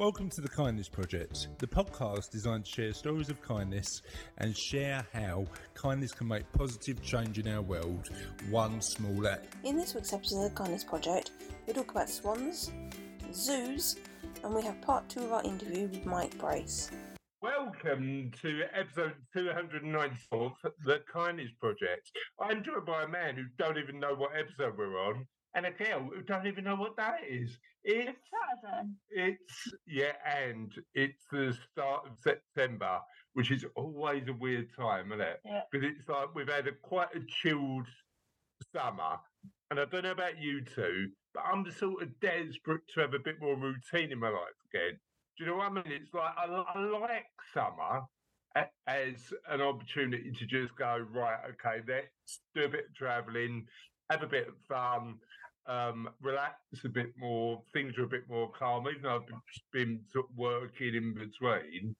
Welcome to the Kindness Project, the podcast designed to share stories of kindness and share how kindness can make positive change in our world, one small act. In this week's episode of the Kindness Project, we talk about swans, zoos, and we have part two of our interview with Mike Brace. Welcome to episode 294 of the Kindness Project. I'm joined by a man who don't even know what episode we're on, and a girl who don't even know what that is. It's Saturday. it's yeah, and it's the start of September, which is always a weird time, isn't it? Yeah. Because it's like we've had a quite a chilled summer, and I don't know about you two, but I'm sort of desperate to have a bit more routine in my life again. Do you know what I mean? It's like I, I like summer as an opportunity to just go right. Okay, let's do a bit of travelling, have a bit of fun, um, relax a bit more. Things are a bit more calm, even though I've been, been sort of working in between.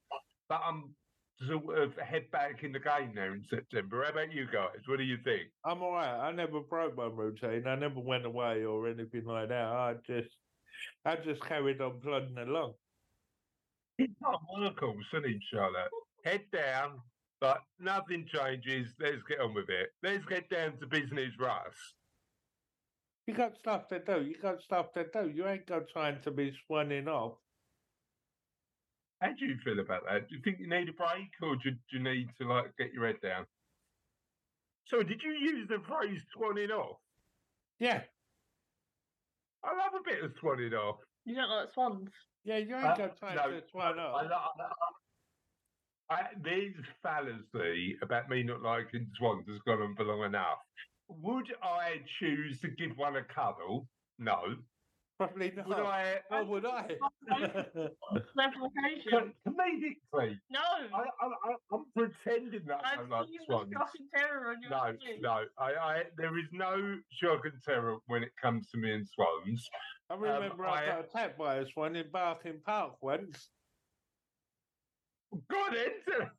But I'm sort of head back in the game now in September. How about you guys? What do you think? I'm all right. I never broke my routine. I never went away or anything like that. I just, I just carried on plodding along. It's not work all, isn't it, Charlotte? Head down, but nothing changes. Let's get on with it. Let's get down to business, Russ. You got stuff to do. You got stuff to do. You ain't got time to be swanning off. How do you feel about that? Do you think you need a break, or do, do you need to like get your head down? So, did you use the phrase "swanning off"? Yeah, I love a bit of swanning off. You don't like swans? yeah. You ain't Uh, got time no, to swan I, off. lo- I, I, there's fallacy about me not liking swans has gone on for long enough. Would I choose to give one a cuddle? No. Probably not. Would. I? Oh, would I? Several occasions. Com- comedically, No. I, I, I, I'm pretending that I I've don't like seen the swans. terror on your No, face. no. I, I, there is no shock and terror when it comes to me and swans. I um, remember I, I- got attacked by a swan in Barking Park once. Go on, then.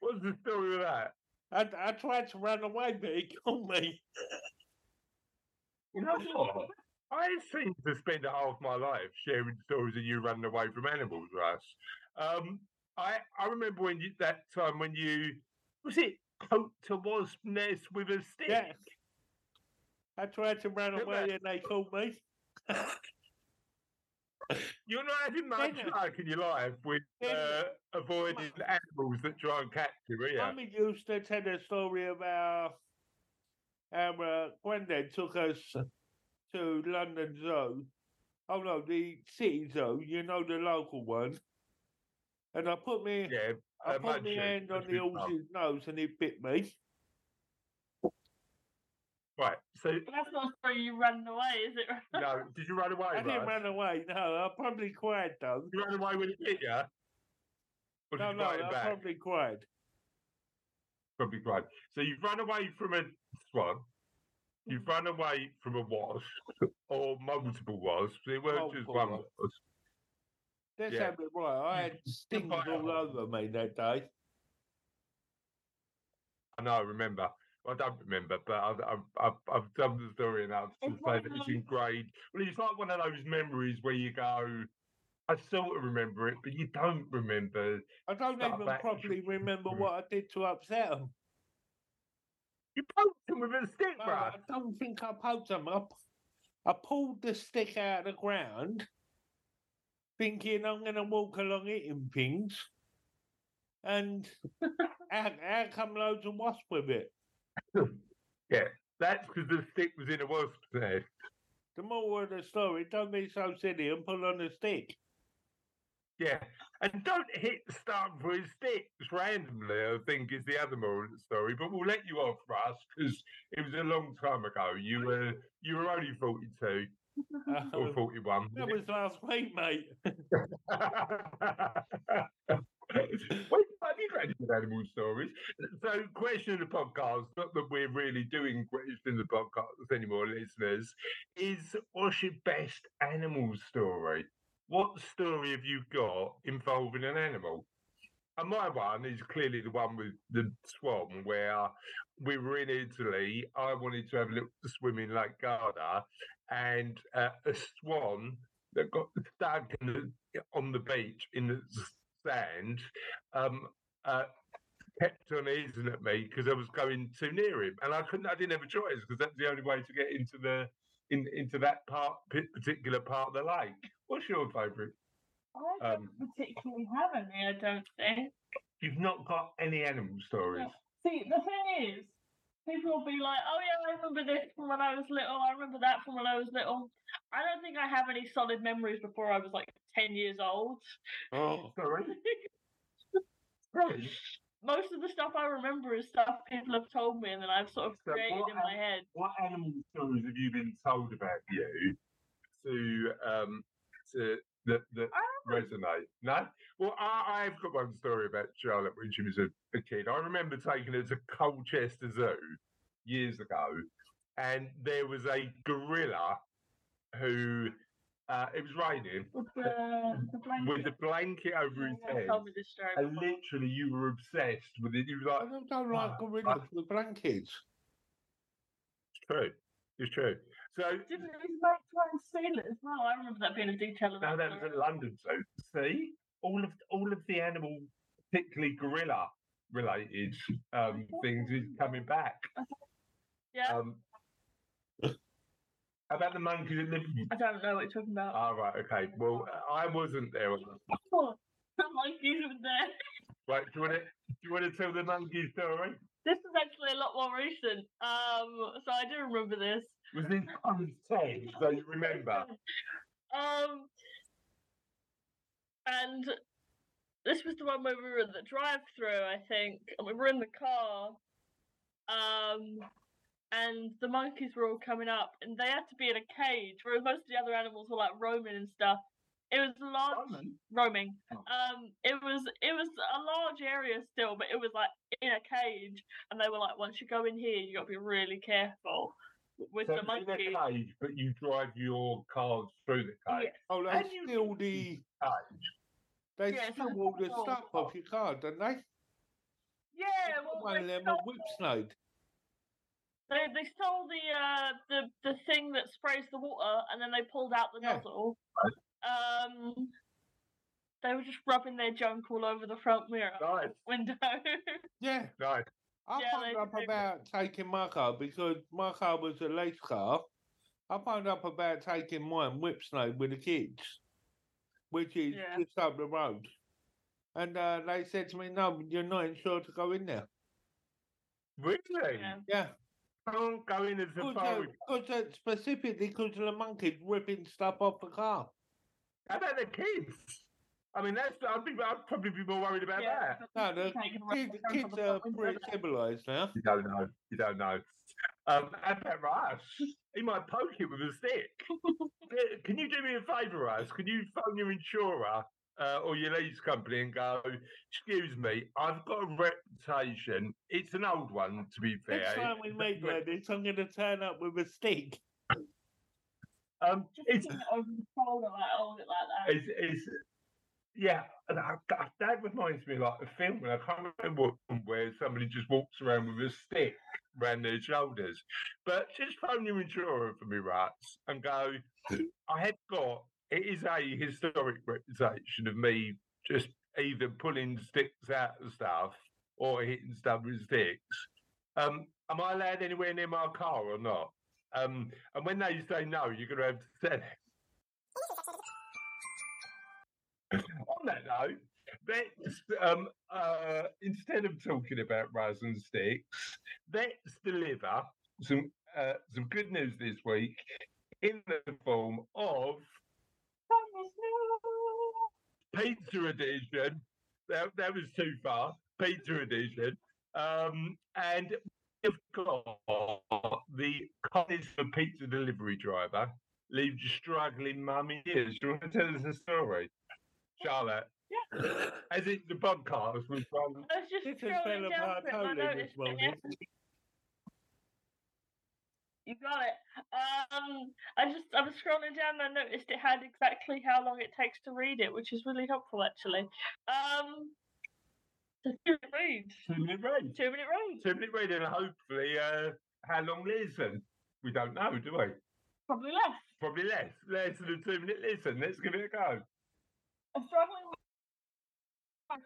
What's the story with that? I, I tried to run away, but he caught me. You know what? I seem to spend half my life sharing stories of you running away from animals, Russ. Um, I I remember when you, that time when you was it poked a wasp nest with a stick. Yeah. I tried to run away and they caught me. You're not having much Didn't luck in your life with Didn't uh, avoiding animals that try and catch you, are you? Mummy used to tell a story about how uh, granddad took us to London Zoo. Oh no, the city zoo, you know the local one. And I put me yeah, I uh, put my Munchie, hand on Munchie the Farm. horse's nose and it bit me. Right. So That's not the story you ran away, is it? no, did you run away? I didn't run away, no, I probably cried though. You ran away when it hit you? Or No, no, I back? probably cried. Probably cried. So you've run away from a swan. You've run away from a wasp or multiple wasps. They weren't just one wasp. Let's Yeah. right. I had stings all over me that day. I know, I remember. I don't remember, but I've, I've, I've, I've done the story enough to say that it's in grade. Well, it's like one of those memories where you go, I sort of remember it, but you don't remember. I don't even back. properly remember what I did to upset them. You poked him with a stick, No. I don't think I poked them up. I pulled the stick out of the ground, thinking I'm going to walk along hitting things, and out, out come loads of wasps with it. Yeah, that's because the stick was in a wasp's nest. The moral of the story, don't be so silly and pull on the stick. Yeah, and don't hit stuff with sticks randomly. I think is the other moral of the story. But we'll let you off, Russ, because it was a long time ago. You were you were only forty two or Uh, forty one. that was last week, mate. Wait, animal stories? So, question of the podcast, not that we're really doing question of the podcast anymore, listeners, is what's your best animal story? What story have you got involving an animal? And my one is clearly the one with the swan, where we were in Italy. I wanted to have a little swim in Lake Garda, and uh, a swan that got stuck in the, on the beach in the sand, um, uh, kept on easing at me because I was going too near him, and I couldn't. I didn't have a choice because that's the only way to get into the in, into that part particular part of the lake. What's your favourite? I don't Um, particularly have any, I don't think. You've not got any animal stories. See, the thing is, people will be like, oh yeah, I remember this from when I was little, I remember that from when I was little. I don't think I have any solid memories before I was like 10 years old. Oh, Sorry. Most of the stuff I remember is stuff people have told me and then I've sort of So created in my head. What animal stories have you been told about you to um to that that resonate? No. Well, I, I've got one story about Charlotte when she was a, a kid. I remember taking her to Colchester Zoo years ago, and there was a gorilla who uh, it was raining With the, the blanket. with the blanket over his Yeah, head. told me And literally, you were obsessed with it. You were I like, don't, don't like gorillas with the blankets. "It's true, it's true." So Didn't his mate try and steal it as well? I remember that being a detail of No, that that was story. at London Zoo. See, all of all of the animal, particularly gorilla related um, things, is coming back. Yeah, Um, how about the monkeys that live? I don't know what you're talking about. Oh, right, okay. Well, I wasn't there. Oh, the monkeys were there. Right, do you want to do you want to tell the monkey story? This is actually a lot more recent. Um, so I do remember this. Was this ten, so you remember? Um, and this was the one where we were at the drive-through, I think, and we were in the car. Um, and the monkeys were all coming up, and they had to be in a cage, whereas most of the other animals were like roaming and stuff. It was a large Simon? roaming. Oh. Um, it was it was a large area still, but it was like in a cage, and they were like, once you go in here, you got to be really careful with So the in a cage, but you drive your cars through the cage. Yeah. Oh, they And you- the Cage. they Yeah, steal some all the stuff off your car, don't they? Yeah, well, One of they them a stole, whip snake. They, they stole the uh the the thing that sprays the water, and then they pulled out the Yeah. nozzle. Um, they were just rubbing their junk all over the front mirror Nice, window. Yeah, nice. I Yeah, found they- up they- about taking my car because my car was a lace car. I found up about taking mine Whipsnade with the kids, which is Yeah. just up the road. And uh, they said to me, "No, you're not insured to go in there." Really? yeah. Yeah, Can't go in as a because far. uh, 'cause, uh, specifically because of the monkeys ripping stuff off the car. How about the kids? I mean, that's I'd be I'd probably be more worried about Yeah, that. but No, the taking kids, the kids are pretty civilized now. You don't know. You don't know. Um, how about Russ? He might poke it with a stick. Can you do me a favour, Russ? Can you phone your insurer uh, or your lease company and go, "Excuse me, I've got a reputation. It's an old one, to be fair. Next time we meet but- like I'm going to turn up with a stick. Um, Just it's it over the shoulder, like hold it like that. It's, it's yeah, and I, that, that reminds me like a film, and I can't remember what where somebody just walks around with a stick around their shoulders. But just phone your insurer for me, rats, and go. I have got. It is a historic reputation of me just either pulling sticks out of stuff or hitting stuff with sticks. Um, am I allowed anywhere near my car or not? Um, and when they say no, you're going to have to say it. On that note, let's um, uh, instead of talking about rise and sticks, let's deliver some uh, some good news this week in the form of pizza edition. That, that was too far. Pizza edition. Um, and we've got the college for pizza delivery driver leaves your struggling mum in tears. Do you want to tell us a story? Charlotte. Yeah. As it's the podcast, we've run I was just This has scrolling been a down for it and I totally noticed this it. morning. You got it. Um, I just I was scrolling down and I noticed it had exactly how long it takes to read it, which is really helpful actually. Um, so two minute read. two minute read. Two minute read. Two minute read, and hopefully, uh, how long listen? We don't know, do we? Probably less. Probably less. Less than a two minute listen. Let's give it a go. I'm struggling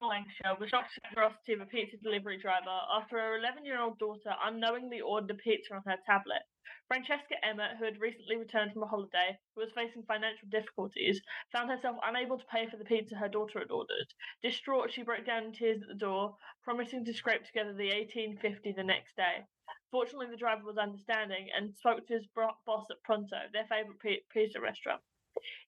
Lancashire was shocked at the generosity of a pizza delivery driver after her 11 year old daughter unknowingly ordered a pizza on her tablet. Francesca Emmett, who had recently returned from a holiday, who was facing financial difficulties, found herself unable to pay for the pizza her daughter had ordered. Distraught, she broke down in tears at the door, promising to scrape together the 1850 the next day. Fortunately, the driver was understanding and spoke to his boss at Pronto, their favourite pizza restaurant.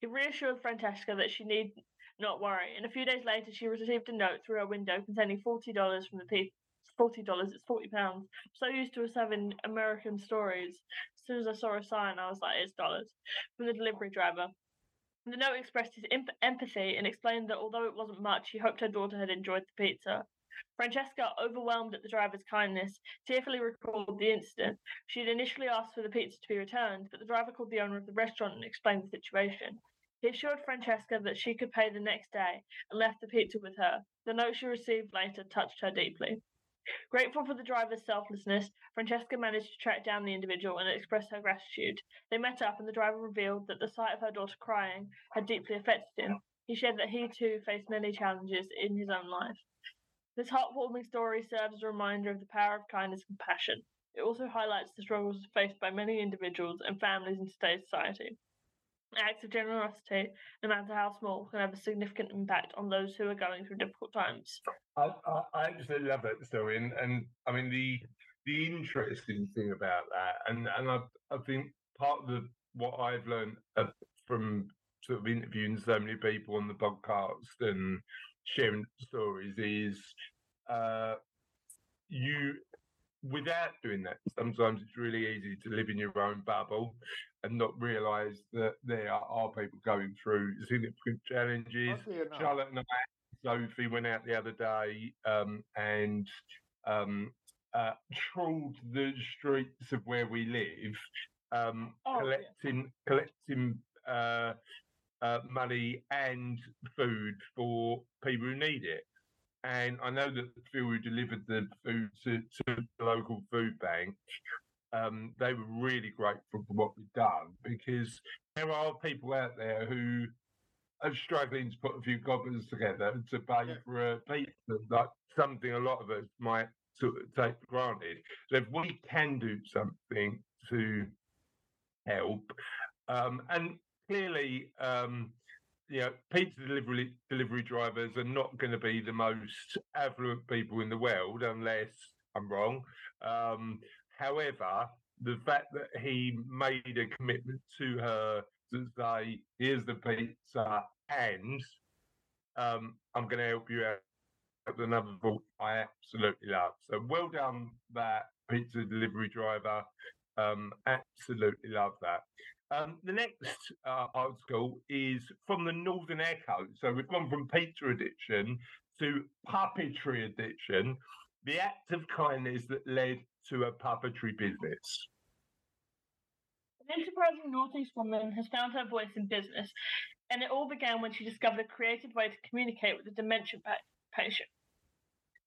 He reassured Francesca that she need not worry. And a few days later, she received a note through her window containing forty dollars from the pizza. Forty dollars. It's forty pounds. So used to us having American stories. As soon as I saw a sign, I was like, "It's dollars." From the delivery driver. The note expressed his imp- empathy and explained that although it wasn't much, he hoped her daughter had enjoyed the pizza. Francesca, overwhelmed at the driver's kindness, tearfully recalled the incident. She had initially asked for the pizza to be returned, but the driver called the owner of the restaurant and explained the situation. He assured Francesca that she could pay the next day and left the pizza with her. The note she received later touched her deeply. Grateful for the driver's selflessness, Francesca managed to track down the individual and express her gratitude. They met up, and the driver revealed that the sight of her daughter crying had deeply affected him. He shared that he too faced many challenges in his own life. This heartwarming story serves as a reminder of the power of kindness and compassion. It also highlights the struggles faced by many individuals and families in today's society. Acts of generosity, no matter how small, can have a significant impact on those who are going through difficult times. I, I, I absolutely love that story, and, and I mean the the interesting thing about that, and and I I think part of the what I've learned uh, from sort of interviewing so many people on the podcast and sharing stories is uh, you without doing that sometimes it's really easy to live in your own bubble and not realize that there are people going through significant challenges Charlotte and I, Sophie went out the other day um, and um, uh, trawled the streets of where we live, um, Oh, yeah. collecting collecting uh, uh, money and food for people who need it. And I know that Phil, who delivered the food to, to the local food bank, um, they were really grateful for what we've done because there are people out there who are struggling to put a few gobbers together to pay Yeah. for a pizza, like something a lot of us might sort of take for granted. So if we can do something to help, um, and clearly, um, you know, pizza delivery delivery drivers are not going to be the most affluent people in the world, unless I'm wrong. Um, however, the fact that he made a commitment to her to say, "Here's the pizza," and um, I'm going to help you out with another thought I absolutely love. So well done, that pizza delivery driver. Um, absolutely love that. Um, the next uh, article is from the Northern Echo. So we've gone from pizza addiction to puppetry addiction, the act of kindness that led to a puppetry business. An enterprising Northeast woman has found her voice in business, and it all began when she discovered a creative way to communicate with a dementia pa- patient.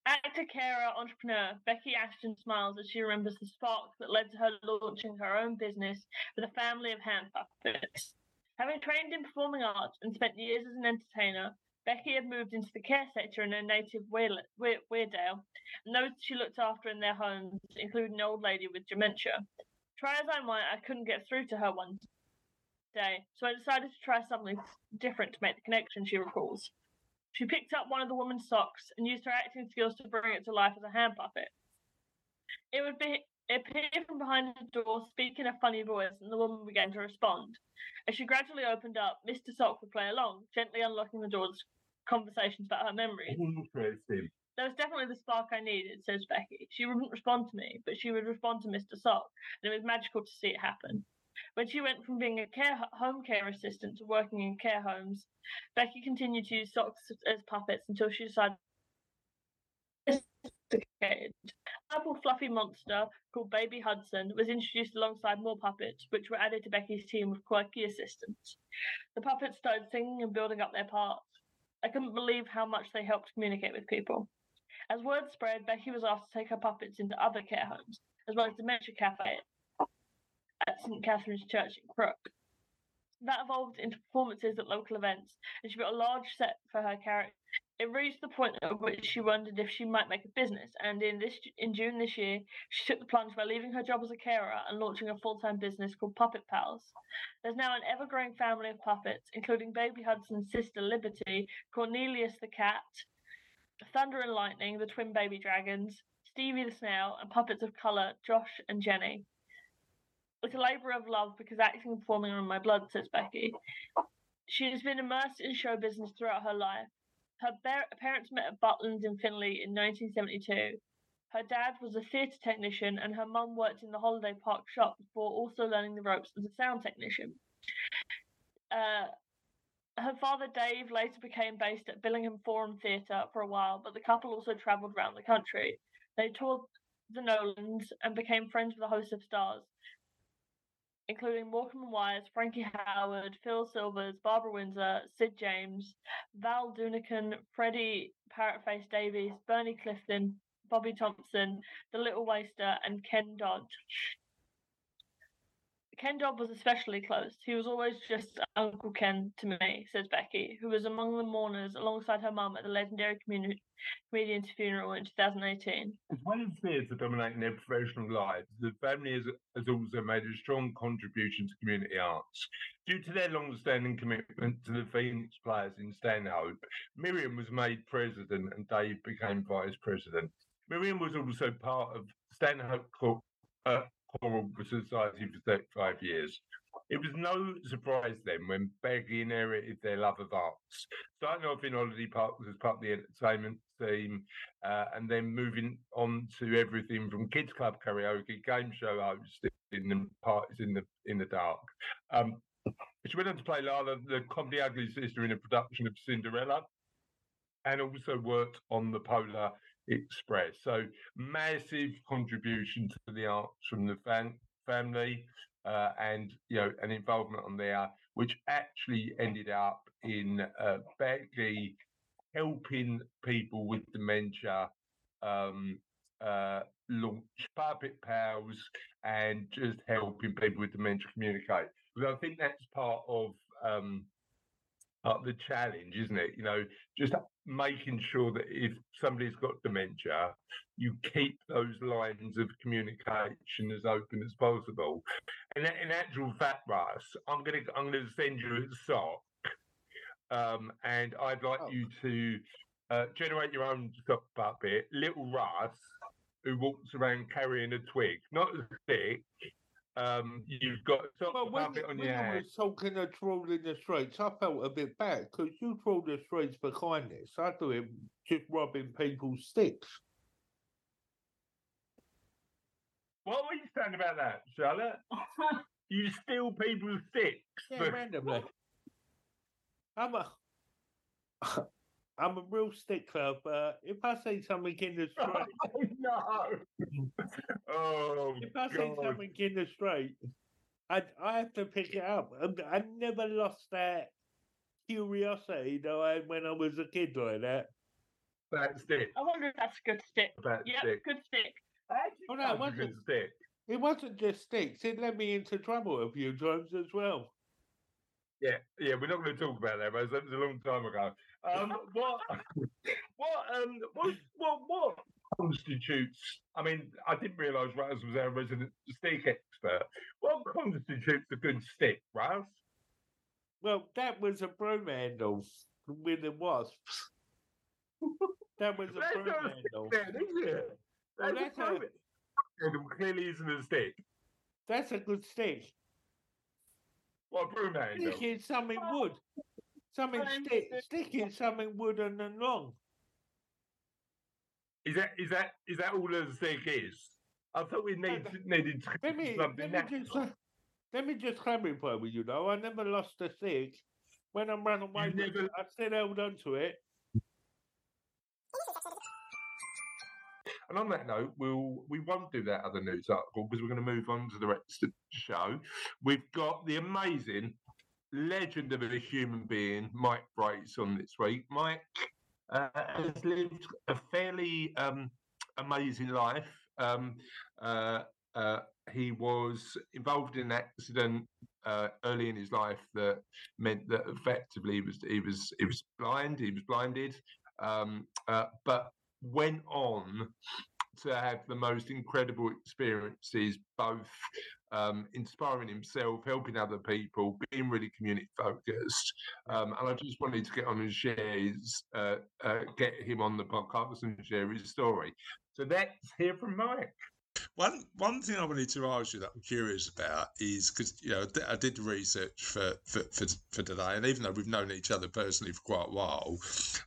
Actor, carer, entrepreneur Becky Ashton smiles as she remembers the spark that led to her launching her own business with a family of hand puppets. Having trained in performing arts and spent years as an entertainer, Becky had moved into the care sector in her native Weardale, and those she looked after in their homes include an old lady with dementia. Try as I might, I couldn't get through to her one day, so I decided to try something different to make the connection, she recalls. She picked up one of the woman's socks and used her acting skills to bring it to life as a hand puppet. It would be it appeared from behind the door, speaking a funny voice, and the woman began to respond. As she gradually opened up, Mr. Sock would play along, gently unlocking the door to conversations about her memories. Interesting. There was definitely the spark I needed, says Becky. She wouldn't respond to me, but she would respond to Mr. Sock, and it was magical to see it happen. When she went from being a care home care assistant to working in care homes, Becky continued to use socks as puppets until she decided sophisticated. A purple fluffy monster called Baby Hudson was introduced alongside more puppets, which were added to Becky's team of quirky assistants. The puppets started singing and building up their parts. I couldn't believe how much they helped communicate with people. As word spread, Becky was asked to take her puppets into other care homes, as well as Dementia Cafe at St Catherine's Church in Crook. that evolved into performances at local events, and she built a large set for her character. It reached the point at which she wondered if she might make a business, and in this in June this year, she took the plunge by leaving her job as a carer and launching a full-time business called Puppet Pals. There's now an ever-growing family of puppets, including Baby Hudson's sister Liberty, Cornelius the cat, Thunder and Lightning, the twin baby dragons, Stevie the snail, and puppets of colour, Josh and Jenny. It's a labour of love because acting and performing are in my blood, says Becky. She has been immersed in show business throughout her life. Her parents met at Butlins in Filey in 1972. Her dad was a theatre technician, and her mum worked in the holiday park shop before also learning the ropes as a sound technician. Uh, her father Dave later became based at Billingham Forum Theatre for a while, but the couple also travelled around the country. They toured the Nolans and became friends with a host of stars, including and Wise, Frankie Howerd, Phil Silvers, Barbara Windsor, Sid James, Val Doonican, Freddie Parrotface Davies, Bernie Clifton, Bobby Thompson, The Little Waster, and Ken Dodd. Ken Dodd was especially close. He was always just Uncle Ken to me, says Becky, who was among the mourners alongside her mum at the legendary communi- comedian's funeral in 2018. As well as theatre dominating their professional lives, the family has, has also made a strong contribution to community arts. Due to their long-standing commitment to the Phoenix players in Stanhope, Miriam was made president and Dave became vice president. Miriam was also part of Stanhope Cor- uh, Choral Society for 35 years. It was no surprise then when Becky inherited their love of arts, starting off in Holiday Park as part of the entertainment team, uh, and then moving on to everything from kids club karaoke, game show hosting, and parties in the in the dark. Um, she went on to play Lala, the comedy ugly sister, in a production of Cinderella, and also worked on the Polar Express. So massive contribution to the arts from the fam- family uh, and you know an involvement on there, which actually ended up in uh, helping people with dementia um, uh, launch Puppet Pals and just helping people with dementia communicate. Because I think that's part of um, uh, the challenge, isn't it? You know, just making sure that if somebody's got dementia, you keep those lines of communication as open as possible. And in actual fact, Russ, I'm gonna I'm gonna send you a sock, um, and I'd like Oh. you to uh, generate your own sock puppet, little Russ, who walks around carrying a twig, not a stick. Um, you've got a sock Well, when, puppet on when your I was talking of trawling the streets, I felt a bit bad because you trawl the streets for kindness. I do it just robbing people's sticks. What were you saying about that, Charlotte? You steal people's sticks. Yeah, randomly. I'm a, I'm a real stickler, but if I say something in the street, no. Oh, if I see God. something in the street, I I have to pick it up. And I never lost that curiosity that I had when I was a kid like that. That's it. I wonder if that's a good stick. That's Yep, it. good stick. Oh, no, it wasn't. stick. It wasn't just sticks; it led me into trouble a few times as well. Yeah, yeah, we're not going to talk about that, but that was a long time ago. Um, what, what, um, what, what, what constitutes? I mean, I didn't realise Raz was our resident stick expert. What constitutes a good stick, Raz? Well, that was a broom handle with the wasps. That was a That's broom not a handle. Is it? Well, That's a a-. Handle clearly isn't a stick. That's a good stick. What a broom handle? Sticking something wood. Something I'm stick, sticking something wooden and long. Is that is that is that all a stick is? I thought we need needed to Let me, something let me just natural. let me just clarify with you though. I never lost a stick. When I'm running away, with never- it, I still held on to it. And on that note, we'll we won't do that other news article because we're going to move on to the rest of the show. We've got the amazing legend of a human being, Mike Brace, on this week. Mike uh, has lived a fairly um, amazing life. Um, uh, uh, he was involved in an accident uh, early in his life that meant that effectively he was he was he was blind, he was blinded, um, uh, but went on to have the most incredible experiences, both um, inspiring himself, helping other people, being really community focused. Um, and I just wanted to get on and share his, uh, uh, get him on the podcast and share his story. So let's hear from Mike. One one thing I wanted to ask you that I'm curious about is because you know I did research for, for for for today, and even though we've known each other personally for quite a while,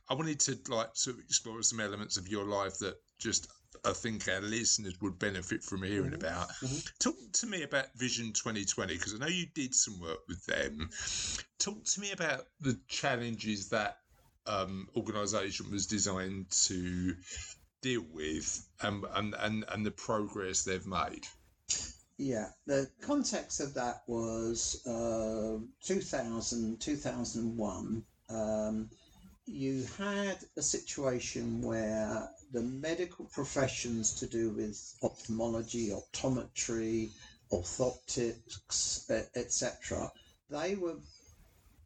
I wanted to like sort of explore some elements of your life that just I think our listeners would benefit from hearing Mm-hmm. about. Talk to me about Vision 2020 because I know you did some work with them. Talk to me about the challenges that um, organisation was designed to deal with and, and, and, and the progress they've made. Yeah, the context of that was uh, 2000, 2001. Um, you had a situation where the medical professions to do with ophthalmology, optometry, orthoptics, etc., they were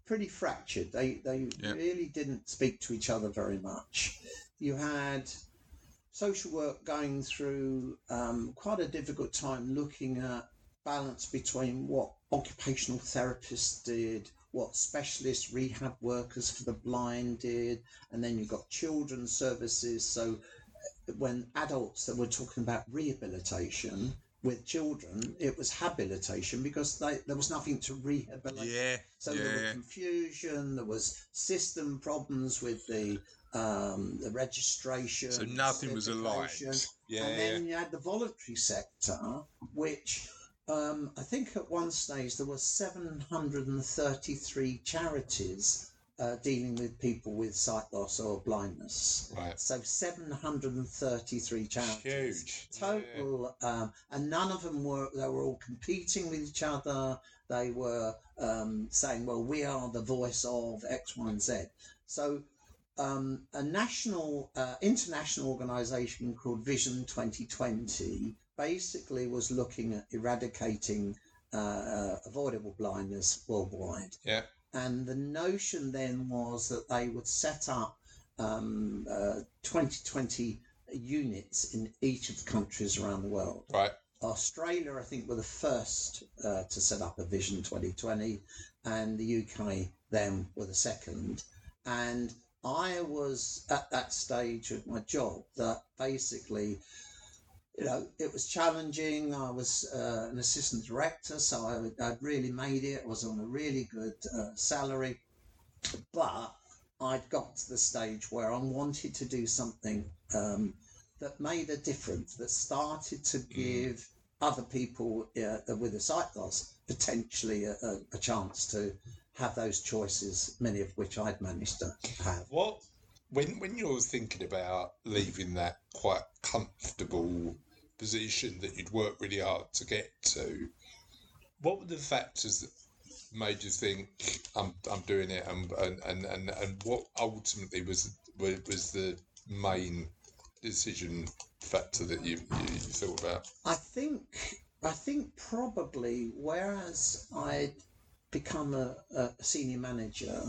pretty fractured. They they really didn't speak to each other very much. You had social work going through um, quite a difficult time looking at balance between what occupational therapists did, what specialist rehab workers for the blind did, and then you've got children's services. So uh, when adults that were talking about rehabilitation with children, it was habilitation because they, there was nothing to rehabilitate. Yeah, So there was confusion. There was system problems with the um, the registration. So nothing was aligned. Yeah, and yeah. then you had the voluntary sector, which um, I think at one stage there were 733 charities uh, dealing with people with sight loss or blindness. Right. So 733 charities Huge. total um, and none of them were they were all competing with each other they were um, saying well we are the voice of x y and z so um, a national uh, international organization called vision 2020 basically was looking at eradicating uh, uh, avoidable blindness worldwide Yeah. and the notion then was that they would set up um, uh, 2020 units in each of the countries around the world. Right. Australia, I think, were the first uh, to set up a Vision 2020, and the UK then were the second. And I was at that stage of my job that basically, you know, it was challenging. I was uh, an assistant director, so I, I'd really made it. I was on a really good uh, salary, but I'd got to the stage where I wanted to do something um, that made a difference, that started to give other people uh, with a sight loss potentially a, a, a chance to have those choices, many of which I'd managed to have. What when when you're thinking about leaving that quite comfortable position that you'd worked really hard to get to, what were the factors that made you think I'm I'm doing it and and and, and, what ultimately was was the main decision factor that you, you, you thought about? I think I think probably whereas I'd become a, a senior manager,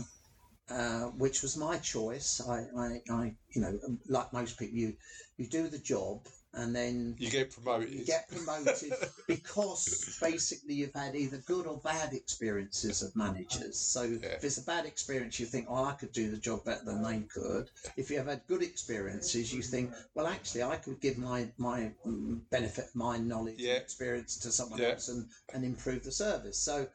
uh, which was my choice. I, I, I, you know, like most people, you you do the job and then You get promoted. you get promoted because basically you've had either good or bad experiences of managers. So if it's a bad experience, you think, oh, I could do the job better than they could. If you have had good experiences, you think, well, actually, I could give my my mm, benefit, my knowledge, Yeah. experience to someone Yeah. else and and improve the service. So.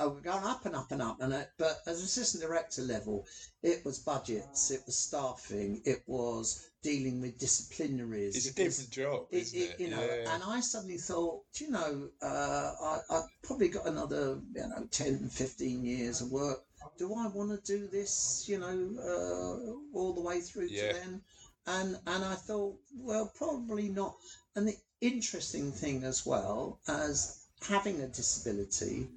Uh, we're going up and up and up, and uh, but as assistant director level, it was budgets, it was staffing, it was dealing with disciplinaries. It's a it was- different job, it, isn't it- it? you know, Yeah. and I suddenly thought, you know, uh, I, I've probably got another, you know, 10, 15 years of work. Do I want to do this, you know, uh, all the way through Yeah. to then? And and I thought, well, probably not. And the interesting thing as well as having a disability,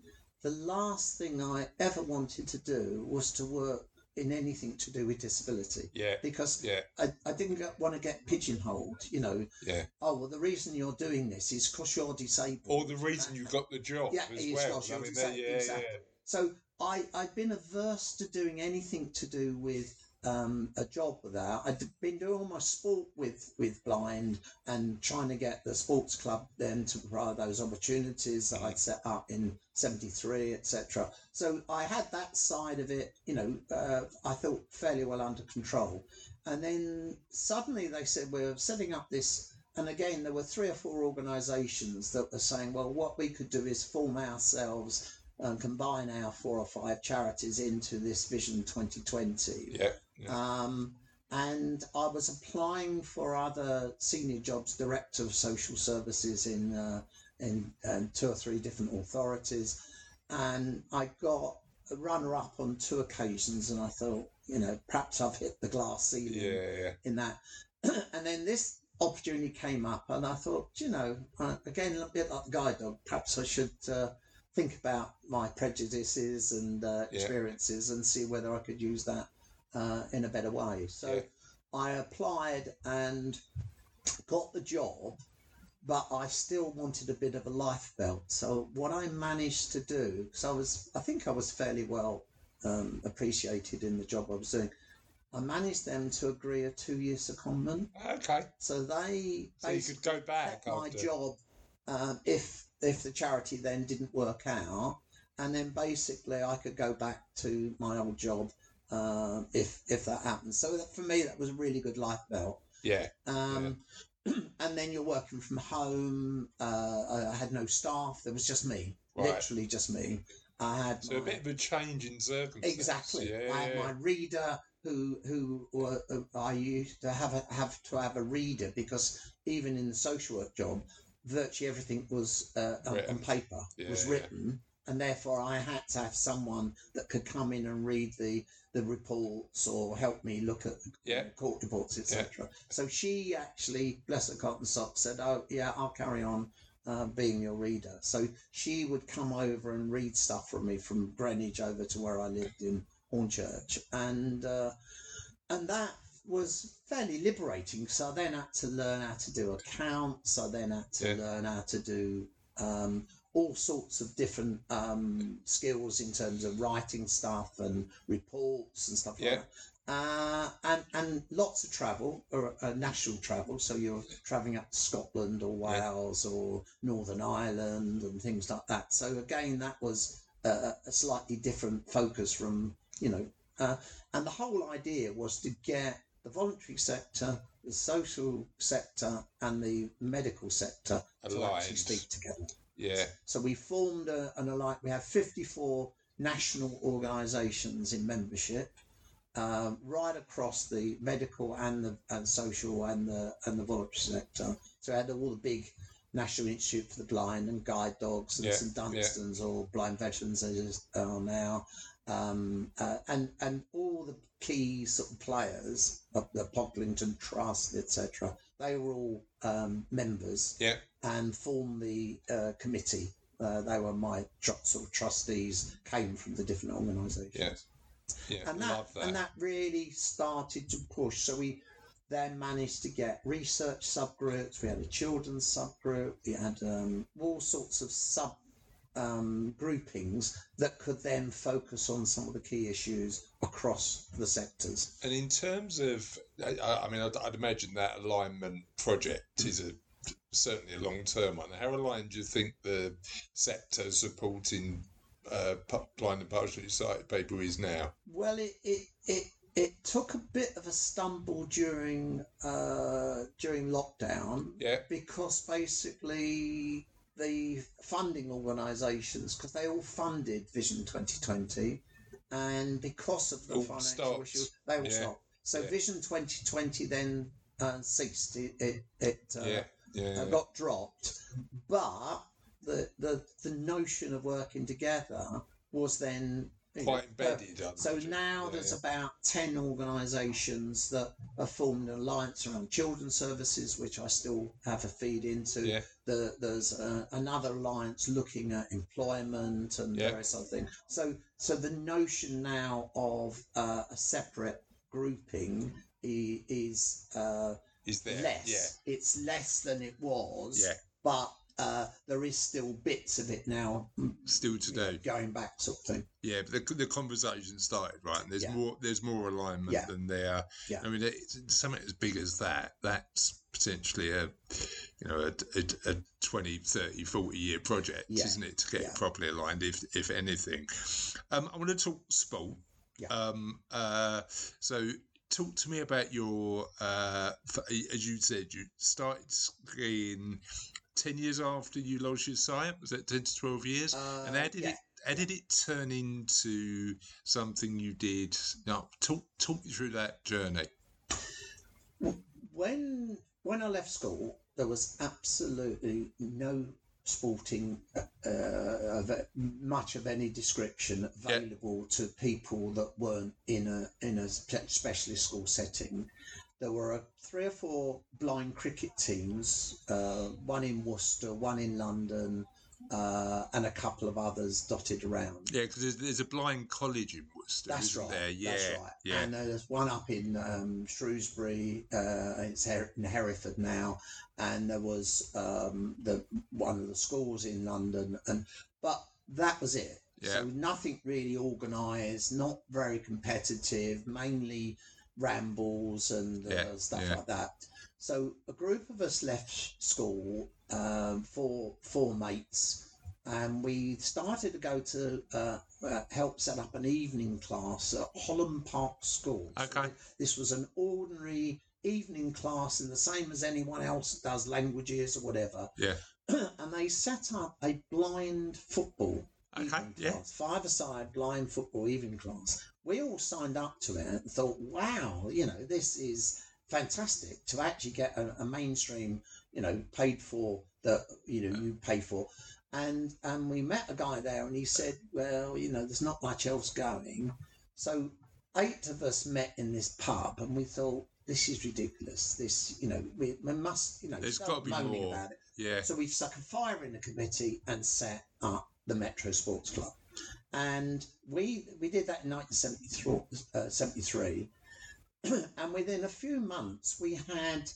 the last thing I ever wanted to do was to work in anything to do with disability Yeah. because Yeah. I, I didn't want to get pigeonholed. You know, Yeah. oh well, the reason you're doing this is because you're disabled. Or the reason you got the job Yeah, as well. I you're mean, disabled, yeah, exactly. yeah. So I I'd been averse to doing anything to do with um, a job with that. I'd been doing all my sport with with blind and trying to get the sports club then to provide those opportunities that I'd set up in '73, etc. So I had that side of it, you know, uh, I thought fairly well under control. And then suddenly they said we're setting up this. And again, there were three or four organisations that were saying, well, what we could do is form ourselves and combine our four or five charities into this Vision 2020. Yeah. Yeah. Um, and I was applying for other senior jobs, director of social services in uh, in um, two or three different authorities, and I got a runner up on two occasions, and I thought, you know, perhaps I've hit the glass ceiling yeah, yeah. in that. and then this opportunity came up, and I thought, you know, again, a bit like the guide dog, perhaps I should uh, think about my prejudices and uh, Yeah. experiences and see whether I could use that uh, in a better way. So. I applied and got the job, but I still wanted a bit of a life belt. So what I managed to do, because I was, I think I was fairly well um, appreciated in the job I was doing. I managed them to agree a two-year secondment, Okay. so they So you could go back my job um, if if the charity then didn't work out, and then basically I could go back to my old job um, if if that happens. So that, for me, that was a really good life belt. Yeah. Um, and then you're working from home. Uh, I- I had no staff. There was just me, Right. literally just me. I had So a bit of a change in circumstances. Exactly. Yeah. I had my reader who who were, uh, I used to have a, have to have a reader because even in the social work job, virtually everything was uh, on- paper was Yeah. written, and therefore I had to have someone that could come in and read the the reports or help me look at Yeah. court reports, etc. So she actually, bless her cotton socks, said, "Oh yeah, I'll carry on." Uh, being your reader, so she would come over and read stuff from me from Greenwich over to where I lived in Hornchurch, and uh, and that was fairly liberating. So I then had to learn how to do accounts. I then had to Yeah. learn how to do um, all sorts of different um, skills in terms of writing stuff and reports and stuff Yeah. like that. Uh, and and lots of travel or uh, national travel. So you're traveling up to Scotland or Yeah. Wales or Northern Ireland and things like that. So again, that was a, a slightly different focus from you know. Uh, and the whole idea was to get the voluntary sector, the social sector, and the medical sector to actually speak together. Yeah. So we formed a, an alliance. We have 54 national organisations in membership, um, right across the medical and the and social and the and the voluntary sector. So we had all the big National Institute for the Blind and Guide Dogs and Yeah, St Dunstan's or Blind Veterans as they are now, um, uh, and and all the key sort of players of the Pocklington Trust, etc. They were all um, members Yeah. and formed the uh, committee. Uh, they were my tr- sort of trustees, came from the different organisations. Yes. Yeah. And that, that. and that really started to push. So we then managed to get research subgroups. We had a children's subgroup. We had um, all sorts of sub um, groupings that could then focus on some of the key issues across the sectors. And in terms of, I, I mean, I'd, I'd imagine that alignment project is a certainly a long term one. How aligned do you think the sector supporting uh, blind and partially sighted people is now? Well, it it it, it took a bit of a stumble during uh, during lockdown Yeah. because basically the funding organisations, because they all funded Vision 2020, and because of the All financial stopped. issues, they all Yeah. stopped. So Yeah. Vision 2020 then uh, ceased. It it, it uh, yeah. Yeah. uh, got dropped, but the the the notion of working together was then Quite embedded. I'd so now Yeah, there's yeah. about 10 organisations that have formed an alliance around children's services, which I still have a feed into. Yeah. The, there's uh, another alliance looking at employment and Yeah. various other things. So so the notion now of uh, a separate grouping is uh, Is there? less. Yeah. It's less than it was. Yeah. But uh, there is still bits of it now mm, Still today, you know, going back sort of thing. Yeah, but the, the conversation started right, and there's Yeah. more there's more alignment Yeah. than there. Yeah. I mean, it's, something as big as that. That's potentially a you know a, a, a 20, 30, 40 year project, Yeah. isn't it, to get properly aligned, if if anything. Um, I want to talk sport. Yeah. Um, uh, so talk to me about your uh, as you said, you started skiing. 10 years after you launched your site? was that 10 to 12 years and Uh, how did yeah. it how did it turn into something you did? Now, talk talk me through that journey. when when I left school, there was absolutely no sporting uh, of much of any description available to people that weren't in a in a specialist school setting. There were uh, three or four blind cricket teams, uh, one in Worcester, one in London, uh, and a couple of others dotted around. Yeah, because there's, there's a blind college in Worcester, That's right. there? Yeah, That's right. yeah. And there's one up in um, Shrewsbury. Uh, it's Her- in Hereford now, and there was um, the one of the schools in London, and but that was it. Yeah. So nothing really organised, not very competitive, mainly rambles and uh, Yeah, stuff yeah. like that. So a group of us left school, um, four four mates, and we started to go to uh, uh, help set up an evening class at Holland Park School. So Okay. this was an ordinary evening class, and the same as anyone else does languages or whatever. Yeah. and they set up a blind football Okay, yeah. class, five-a-side blind football evening class. We all signed up to it and thought, wow, you know, this is fantastic to actually get a, a mainstream, you know, paid for that, you know, you pay for. And and we met a guy there and he said, well, you know, there's not much else going. So eight of us met in this pub and we thought, this is ridiculous. This, you know, we, we must, you know, There's start gotta be more. about it. Yeah, So we stuck a fire in the committee and set up the Metro Sports Club. And we we did that in 1973. Uh, and within a few months, we had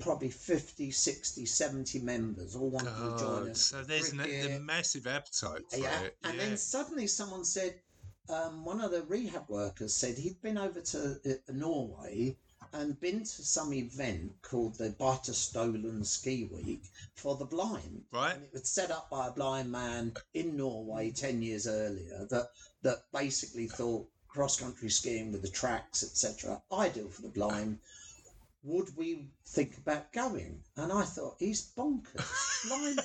probably 50, 60, 70 members all wanting to join us. so there's the massive appetite for Yeah, it. and yeah. then suddenly someone said, um, one of the rehab workers said he'd been over to uh, Norway and been to some event called the Stolen Ski Week for the blind. Right. And it was set up by a blind man in Norway 10 years earlier that, that basically thought cross country skiing with the tracks, etc., ideal for the blind. Would we think about going? And I thought, he's bonkers. Blind.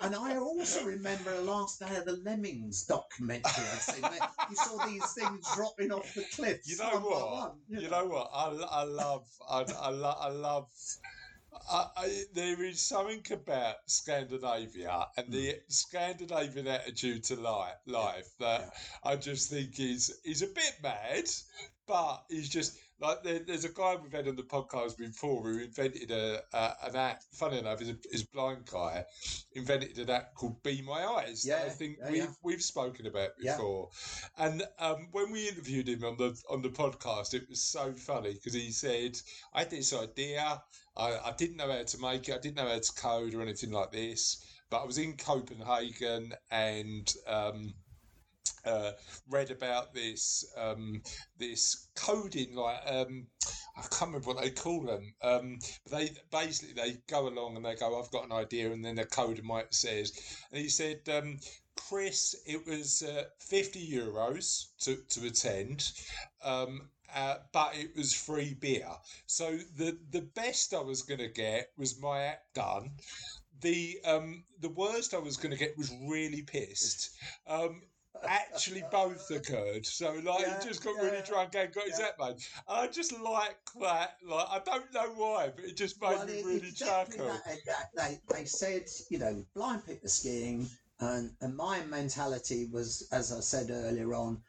And I also remember last day of the Lemmings documentary I'd seen. You saw these things dropping off the cliffs. You know what? one, You know what? I, I love, I, I, lo- I love. I, I, there is something about Scandinavia and the Mm. Scandinavian attitude to life, life that I just think is is a bit mad, but he's just like there, there's a guy we've had on the podcast before who invented a, a an app. Funny enough, is a, is a blind guy invented an app called Be My Eyes. that I think yeah, we've yeah. we've spoken about Yeah. before. And um, when we interviewed him on the on the podcast, it was so funny because he said, "I had this idea. I, I didn't know how to make it. I didn't know how to code or anything like this. But I was in Copenhagen and." Um, uh, read about this um, this coding like um, I can't remember what they call them. Um, they basically they go along and they go, "I've got an idea," and then the coder might says, and he said, um, "Chris, it was uh, fifty euros to to attend." Um, uh, but it was free beer. So the the best I was going to get was my app done. The um the worst I was going to get was really pissed. Um, actually both occurred. So like Yeah, he just got yeah, really drunk and got his yeah. app made. And I just like that. Like I don't know why, but it just made Well, me it- really exactly chuckle. that, that, they, they said, you know, blind people skiing, and, and my mentality was, as I said earlier on,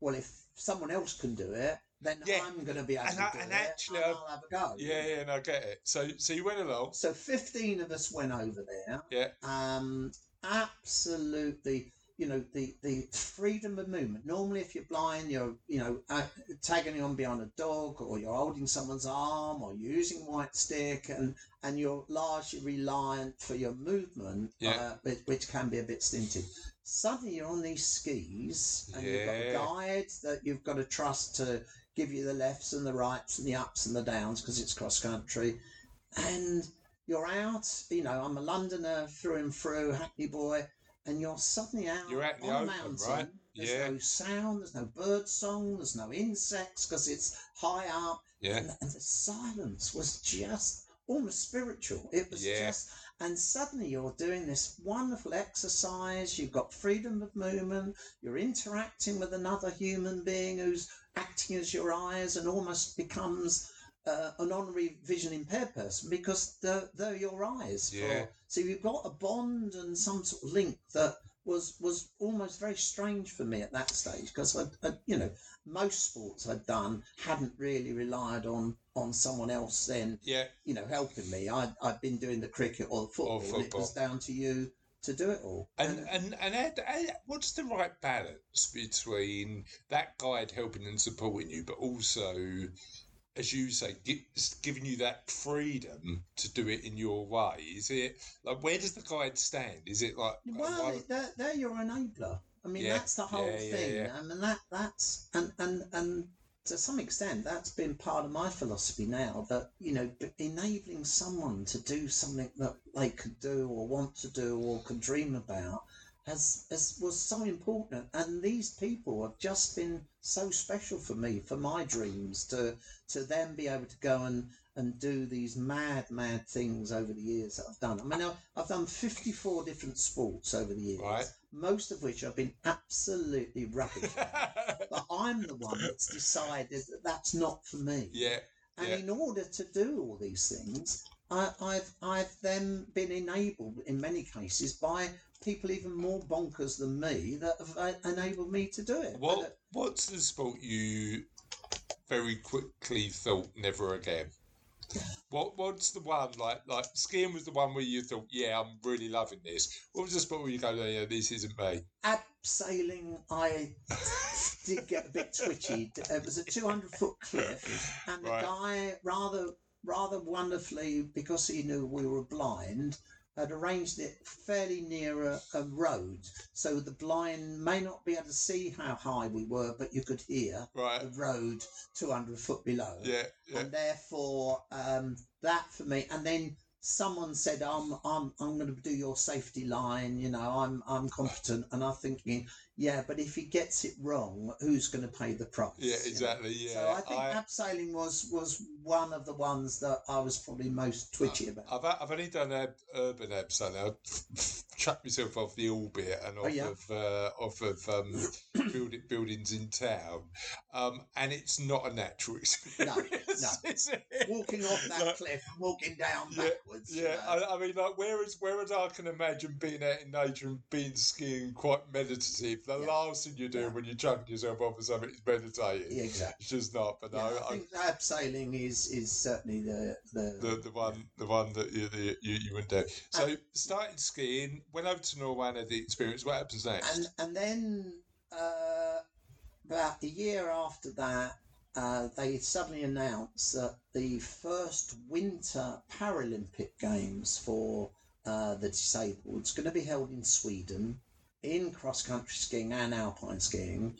well, if someone else can do it, then Yeah, I'm going to be able and to I- do and it, actually, and I'll have a go. Yeah, yeah, and I get it. So so you went along. So 15 of us went over there. Yeah. Um, absolutely, you know the the freedom of movement. Normally, if you're blind, you're you know uh, tagging on behind a dog, or you're holding someone's arm, or using white stick, and and you're largely reliant for your movement, Yeah. uh, which, which can be a bit stinted. Suddenly, you're on these skis, and you've got a guide that you've got to trust to give you the lefts and the rights and the ups and the downs because it's cross country, and you're out. You know, I'm a Londoner through and through, Hackney boy, and you're suddenly out. You're the on open, mountain. right? There's Yeah. no sound. There's no bird song. There's no insects because it's high up, Yeah. and, and the silence was just almost spiritual. It was Yeah. just, and suddenly you're doing this wonderful exercise. You've got freedom of movement. You're interacting with another human being who's acting as your eyes and almost becomes uh, an honorary vision impaired person because they're, they're your eyes. for- Yeah. so you've got a bond and some sort of link that was was almost very strange for me at that stage because I, I, you know, most sports I'd done hadn't really relied on on someone else then, Yeah. you know, helping me. I I'd been doing the cricket or the football. and It was down to you to do it all. And and and Ed, Ed, what's the right balance between that guide helping and supporting you, but also, as you say, gi- giving you that freedom to do it in your way? Is it like where does the guide stand? Is it like Well, one- they're, they're your enabler. I mean, Yeah, that's the whole yeah, yeah, thing. I mean, um, that that's and and and to some extent, that's been part of my philosophy now. That you know, enabling someone to do something that they could do or want to do or could dream about has, has was so important. And these people have just been so special for me for my dreams to to then be able to go and and do these mad, mad things over the years that I've done. I mean, I've, done 54 different sports over the years, Right. most of which I've been absolutely rubbish. but I'm the one that's decided that that's not for me. yeah, And yeah. in order to do all these things, I, I've I've then been enabled in many cases by people even more bonkers than me that have uh, enabled me to do it. But, uh, what's the sport you very quickly thought never again? What what's the one like like skiing was the one where you thought yeah I'm really loving this. What was the sport where you go yeah this isn't me? abseiling, I did get a bit twitchy. It was a 200 foot cliff, and the guy, rather rather wonderfully, because he knew we were blind, had arranged it fairly near a, a road, so the blind may not be able to see how high we were, but you could hear Right? the road 200 foot below Yeah, yeah. and therefore um, that for me. And then someone said, "I'm I'm I'm going to do your safety line." You know, I'm I'm competent, and I'm thinking, yeah, but if he gets it wrong, who's going to pay the price? Yeah, you know? exactly. Yeah, So I think abseiling was was one of the ones that I was probably most twitchy about. I've, I've only done ab, urban abs, now. chucked myself off the orbit and off Oh, yeah. of uh, off of um, building, buildings in town, um, and it's not a natural experience. no. it? walking off that Like, cliff and walking down Yeah, backwards. you Yeah, know. I, I mean, like, whereas whereas I can imagine being out in nature and being skiing quite meditative, the Yeah. last thing you do Yeah. when you're chucking yourself off of something is meditating. yeah, exactly. It's just not. But no, I I, think abseiling is is certainly the the, the the one the one that you the, you, you wouldn't do. So started skiing, went over to Norway, and had the experience. What happens next? and and then uh, about a year after that, uh, they suddenly announced that the first Winter Paralympic Games for uh, the disabled is going to be held in Sweden, in cross country skiing and alpine skiing,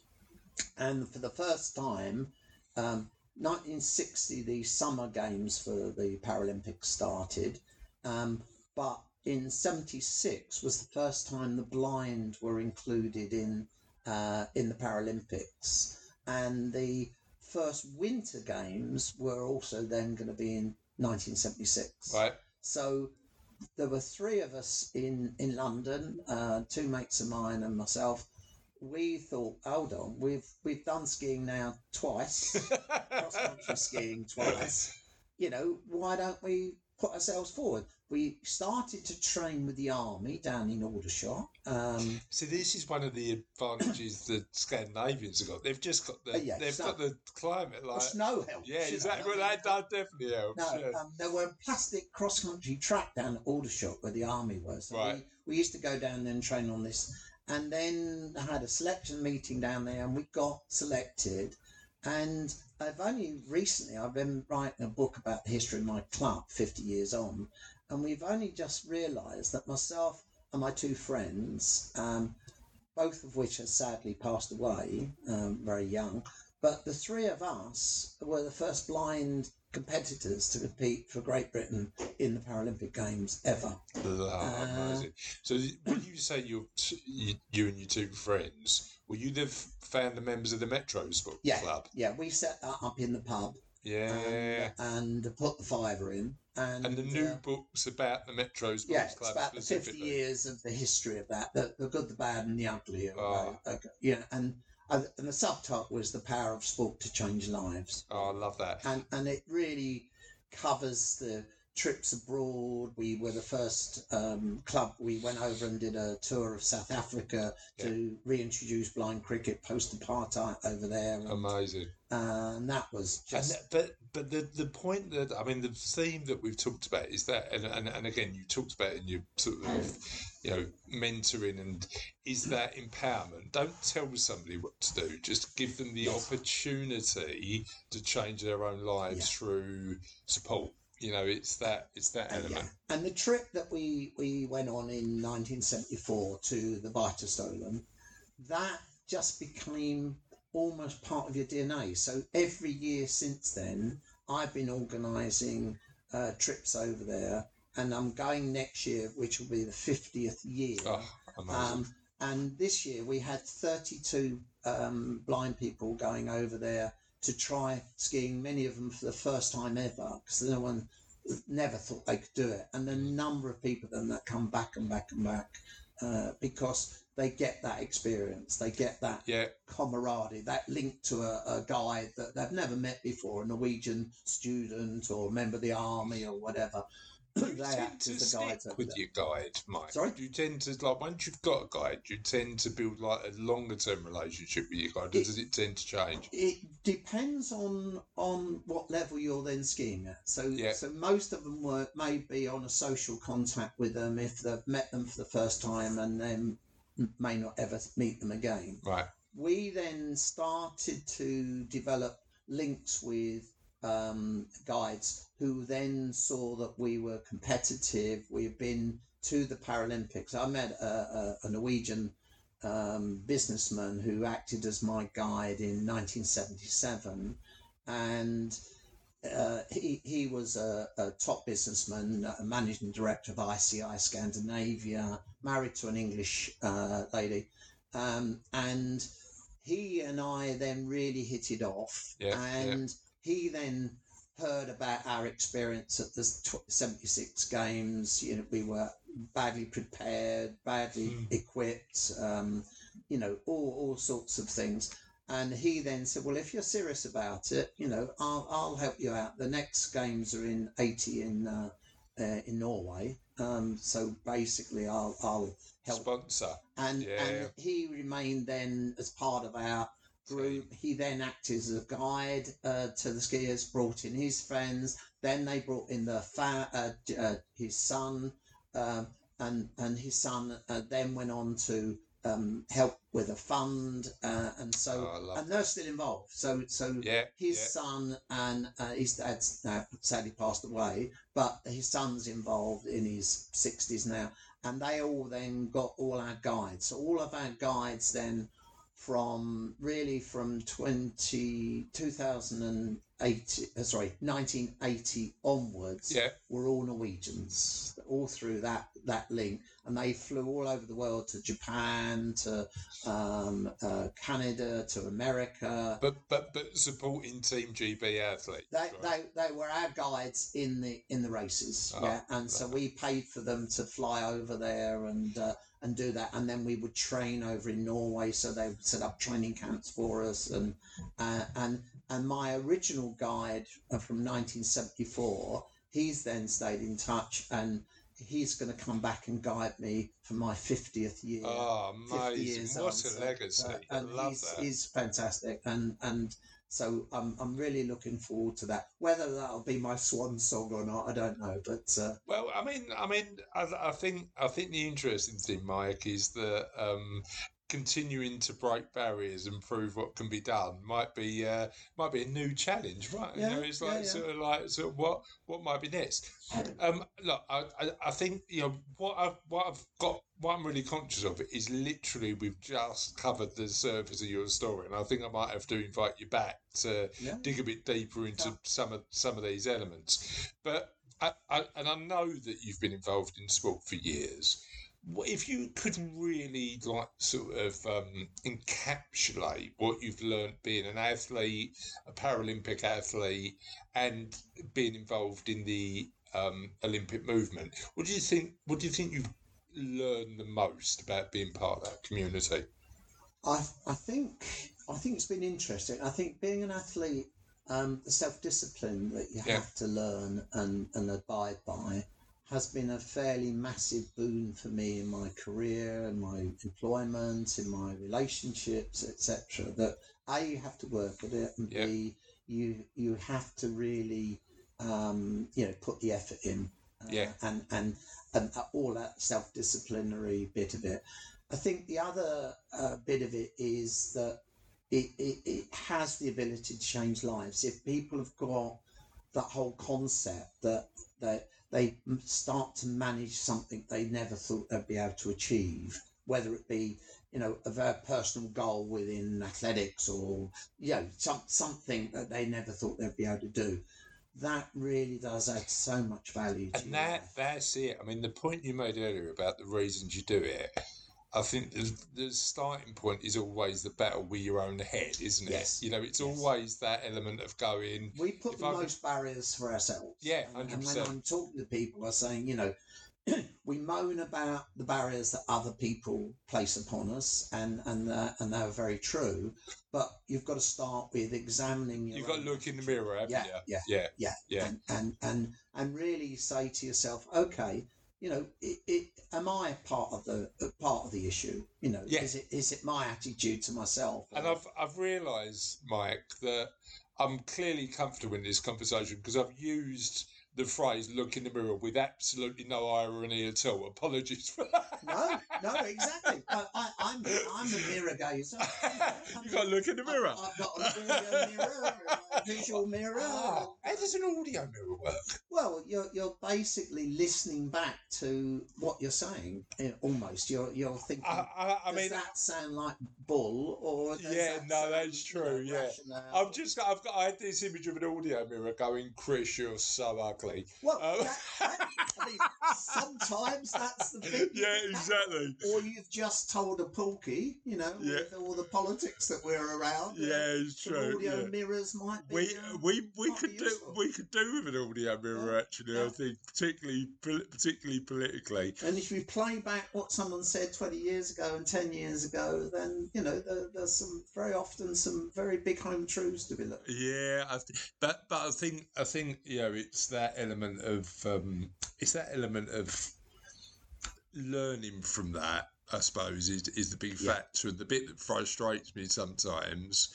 and for the first time. Um, 1960, the summer games for the Paralympics started, um, but in 76 was the first time the blind were included in uh, in the Paralympics, and the first Winter Games were also then going to be in 1976. right. So there were three of us in in London, uh, two mates of mine and myself. We thought, hold on, we've we've done skiing now twice, cross country skiing twice. You know, why don't we put ourselves forward? We started to train with the army down in Aldershot. Um, So this is one of the advantages that Scandinavians have got. They've just got the yeah, they've got the climate the like snow helps. yeah, exactly. Well, that, that definitely helps. No, yeah. um, there were a plastic cross country track down at Aldershot where the army was. So Right. We, we used to go down there and train on this, and then I had a selection meeting down there, and we got selected. And I've only recently I've been writing a book about the history of my club, fifty years on, and we've only just realised that myself and my two friends, um, both of which have sadly passed away um, very young, but the three of us were the first blind competitors to compete for Great Britain in the Paralympic Games ever. Oh, Uh, amazing. So when you say you're you, you and your two friends, were you the found the members of the Metros Sport Yeah, Club? yeah, we set that up in the pub Yeah. and, and put the fiver in. And, and the new uh, books about the Metros Sports yeah, it's Club about the 50 specifically. years of the history of that, the, the good, the bad, and the ugly. Of, Oh. uh, you and, and the subtitle was The Power of Sport to Change Lives. Oh, I love that. and and it really covers the trips abroad. We were the first um, club. We went over and did a tour of South Africa to reintroduce blind cricket post apartheid over there, and, Amazing. and that was just that- but but the the point that I mean the theme that we've talked about is that and, and, and again you talked about in your sort of you know mentoring and is that empowerment. Don't tell somebody what to do. Just give them the Yes. opportunity to change their own lives Yeah. through support. You know, it's that it's that element. yeah. And the trip that we, we went on in 1974 to the Beitostølen, that just became almost part of your DNA. So every year since then, I've been organising uh, trips over there, and I'm going next year, which will be the 50th year. Oh. Um, and this year we had 32 um, blind people going over there to try skiing, many of them for the first time ever, because no one never thought they could do it. And the number of people then that come back and back and back uh, because they get that experience, they get that yeah, camaraderie, that link to a, a guide that they've never met before, a Norwegian student or a member of the army or whatever. You tend to as the guides stick with your guide, Mike? Sorry? Do you tend to like once you've got a guide, do you tend to build like a longer term relationship with your guide, It- does it tend to change? It depends on on what level you're then skiing at. So Yeah. so most of them were maybe on a social contact with them if they've met them for the first time and then may not ever meet them again. Right. We then started to develop links with um, guides who then saw that we were competitive. We had been to the Paralympics. I met a, a, a Norwegian um, businessman who acted as my guide in 1977, and uh, he he was a, a top businessman, a managing director of ICI Scandinavia, married to an English uh, lady, um, and he and I then really hit it off, Yeah, yeah. He then heard about our experience at the 76 games you know we were badly prepared badly Mm. equipped um, you know all, all sorts of things and he then said well if you're serious about it you know i'll, I'll help you out the next games are in 80 in uh, uh, in norway um, so basically i'll i'll help Sponsor. and Yeah. and he remained then as part of our group. He then acted as a guide uh, to the skiers, brought in his friends. Then they brought in the fa- uh, uh, his son, um, and and his son uh, then went on to um, help with a fund, uh, and so Oh, and they're still involved. So so Yeah. his yeah. son and uh, his dad's now sadly passed away, but his son's involved in his 60s now. And they all then got all our guides. So all of our guides then from really from 20, 2008, uh, sorry, 1980 onwards Yeah. were all Norwegians, all through that, that link. And they flew all over the world to Japan, to um, uh, Canada, to America. But but but supporting Team GB athletes. They, right? they, they were our guides in the in the races, Oh, yeah, and so we paid for them to fly over there and uh, and do that, and then we would train over in Norway. So they would set up training camps for us, and uh, and and my original guide uh, from 1974, he's then stayed in touch, and he's going to come back and guide me for my 50th year. Oh, 50 amazing! years What on, a legacy! so- I and love he's, that. he's fantastic, and and So I'm I'm really looking forward to that. Whether that'll be my swan song or not, I don't know. But uh, Well, I mean, I mean, I, I think I think the interesting thing, Mike, is that um, continuing to break barriers and prove what can be done might be uh, might be a new challenge, right? Yeah, you know, it's yeah, like yeah. sort of like sort of what what might be next. Um, look, I, I, I think you know what I've what I've got. What I'm really conscious of is literally we've just covered the surface of your story, and I think I might have to invite you back to yeah, dig a bit deeper into Yeah. some of some of these elements. But I, I, and I know that you've been involved in sport for years. What if you could really like sort of um, encapsulate what you've learned being an athlete, a Paralympic athlete, and being involved in the um, Olympic movement? What do you think? What do you think you've learned the most about being part of that community? I I think I think it's been interesting. I think being an athlete, um, the self discipline that you Yeah. have to learn and, and abide by has been a fairly massive boon for me in my career and my employment, in my relationships, etc. That a you have to work at it, and Yeah. b you you have to really um, you know put the effort in. Uh, Yeah. and and and all that self disciplinary bit of it. I think the other uh, bit of it is that it, it, it has the ability to change lives. If people have got that whole concept that that they start to manage something they never thought they'd be able to achieve, whether it be you know a very personal goal within athletics or you know some, something that they never thought they'd be able to do, that really does add so much value to And that that's it. I mean, the point you made earlier about the reasons you do it, I think the, the starting point is always the battle with your own head, isn't it? Yes, You know, it's yes. always that element of going. we put the I could- most barriers for ourselves. Yeah, And, and when I'm talking to people, I'm saying, you know, we moan about the barriers that other people place upon us, and and uh, and they're very true. But you've got to start with examining your. You've got to look in the mirror, haven't Yeah, you? yeah, Yeah, yeah, yeah. And, and and and really say to yourself, okay, you know, it, it, am I part of the part of the issue? You know, Yeah. is it is it my attitude to myself? And I've I've realised, Mike, that I'm clearly comfortable in this conversation because I've used the phrase "look in the mirror" with absolutely no irony at all. Apologies for that. no, no, exactly. I, I, I'm I'm a mirror gazer. you got to look in the mirror. I've, I've got an audio mirror, a visual mirror. Ah, how does an audio mirror work? Well, you're you're basically listening back to what you're saying. eh, Almost, you're you're thinking. I, I, I does mean, that sound like bull or? Does Yeah, that no, that's you know, true, yeah. rational? I've just got, I've got, I had this image of an audio mirror going, Chris, you're so ugly. Well, Um, that, I mean, sometimes that's the thing. yeah, exactly. Or you've just told a pookie, you know, Yeah. with all the politics that we're around. Yeah, it's true. audio yeah. mirrors might be. We uh, we we could do useful. we could do with an audio mirror Yeah, actually. I think particularly particularly politically. And if you play back what someone said 20 years ago and 10 years ago, then, you know, there, there's some very often some very big home truths to be looked Yeah, I th- but but I think I think you know it's that element of um, it's that element of learning from that. I suppose is is the big Yeah. factor, and the bit that frustrates me sometimes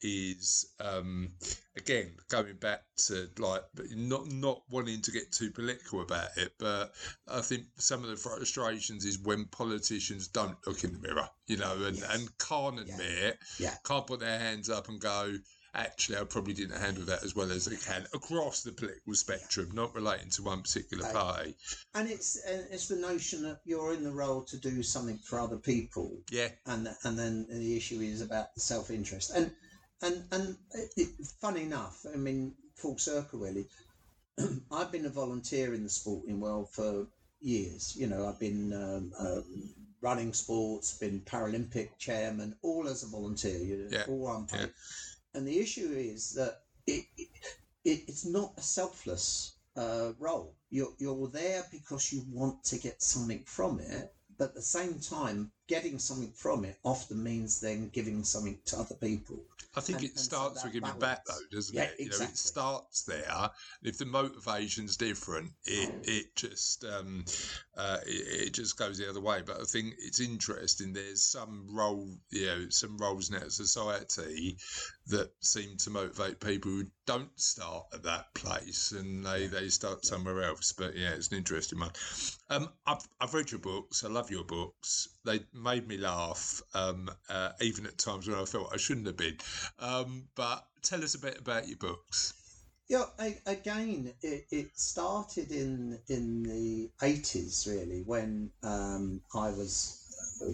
is um, again going back to like not not wanting to get too political about it, but I think some of the frustrations is when politicians don't look in the mirror, you know, and, Yes. and can't Yeah. admit, Yeah. can't put their hands up and go, actually, I probably didn't handle that as well as I can across the political spectrum, not relating to one particular party. And it's it's the notion that you're in the role to do something for other people, Yeah, and and then the issue is about the self interest. And and and it, enough, I mean, full circle really. I've been a volunteer in the sporting world for years. You know, I've been um, um, running sports, been Paralympic chairman, all as a volunteer. You know, Yeah, all unpaid. yeah. And the issue is that it, it it's not a selfless uh, role. You're you're there because you want to get something from it, but at the same time, getting something from it often means then giving something to other people. I think And- it so starts that with giving back, though, doesn't Yeah, it? You know, exactly. it starts there. If the motivation's different, it it just um, uh, it, it just goes the other way. But I think it's interesting. There's some role, you know, some roles in our society that seem to motivate people who don't start at that place and they, they start somewhere else. But yeah, it's an interesting one. Um, I've, I've read your books. I love your books. They made me laugh, um, uh, even at times when I felt I shouldn't have been. Um, but tell us a bit about your books. Yeah, a- again, it, it started in in the eighties really when um, I was, uh,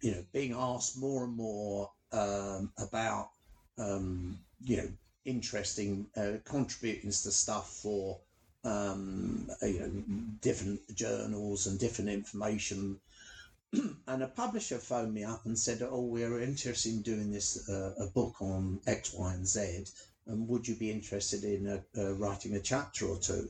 you know, being asked more and more um, about, um, you know, interesting uh, contributions to stuff for, um, you know, different journals and different information. and a publisher phoned me up and said, "Oh, we're interested in doing this uh, a book on X, Y, and Z." and would you be interested in uh, uh, writing a chapter or two?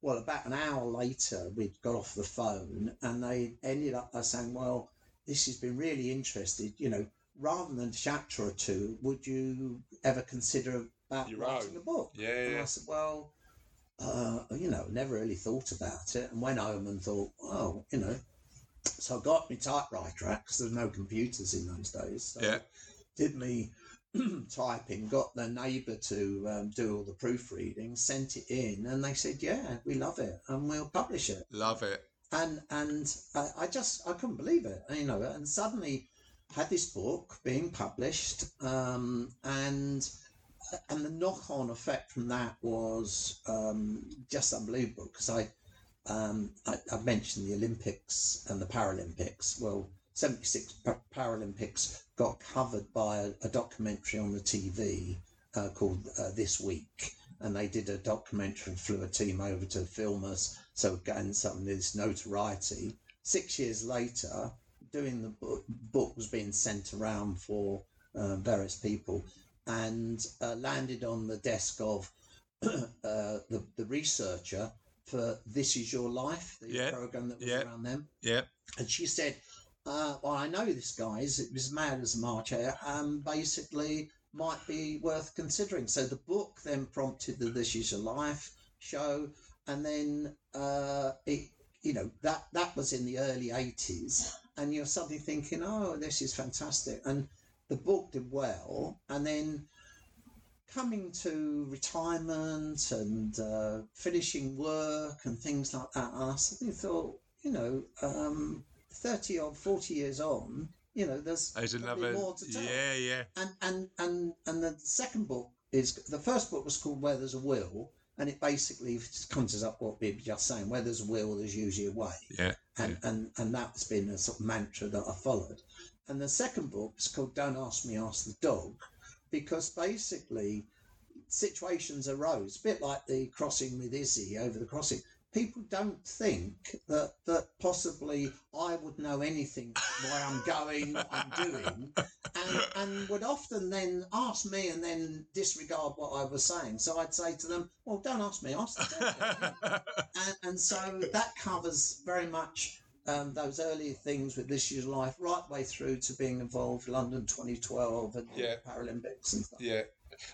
Well, about an hour later, we'd got off the phone and they ended up by saying, Well, this has been really interesting. You know, rather than a chapter or two, would you ever consider about Your writing own. a book? Yeah, And I said, Well, uh, you know, never really thought about it and went home and thought, Oh, you know. So I got my typewriter out because there were no computers in those days. So Yeah. did me typing, got the neighbour to um, do all the proofreading, sent it in, and they said, "Yeah, we love it, and we'll publish it." Love it. And and I, I just I couldn't believe it, you know. And suddenly had this book being published, um, and and the knock-on effect from that was um, just unbelievable because I, um, I I mentioned the Olympics and the Paralympics. Well, 76 Paralympics got covered by a, a documentary on the TV uh, called uh, This Week, and they did a documentary and flew a team over to film us, so again, some of this notoriety. Six years later, doing the book, book was being sent around for uh, various people, and uh, landed on the desk of uh, the the researcher for This Is Your Life, the Yeah, program that was yeah. around them. Yeah. And she said, uh, well, I know this guy is it was mad as a March hare, um, basically might be worth considering. So the book then prompted the This Is Your Life show, and then uh, it, you know, that that was in the early eighties, and you're suddenly thinking, oh, this is fantastic, and the book did well, and then coming to retirement and uh, finishing work and things like that, and I suddenly thought, you know, um, 30 or 40 years on, you know, there's There's another. more to tell. Yeah, yeah. And, and, and, and the second book is, the first book was called Where There's a Will, and it basically conjures up what we were just saying, where there's a will, there's usually a way. Yeah. And, and, and that's been a sort of mantra that I followed. And the second book is called Don't Ask Me, Ask the Dog, because basically situations arose, a bit like the crossing with Izzy over the crossing. People don't think that that possibly I would know anything where I'm going, what I'm doing, and, and would often then ask me and then disregard what I was saying. So I'd say to them, "Well, don't ask me, ask the dog." and, and so that covers very much um, those early things with This Is Your Life, right way through to being involved London 2012 and Yeah. Paralympics and stuff. yeah.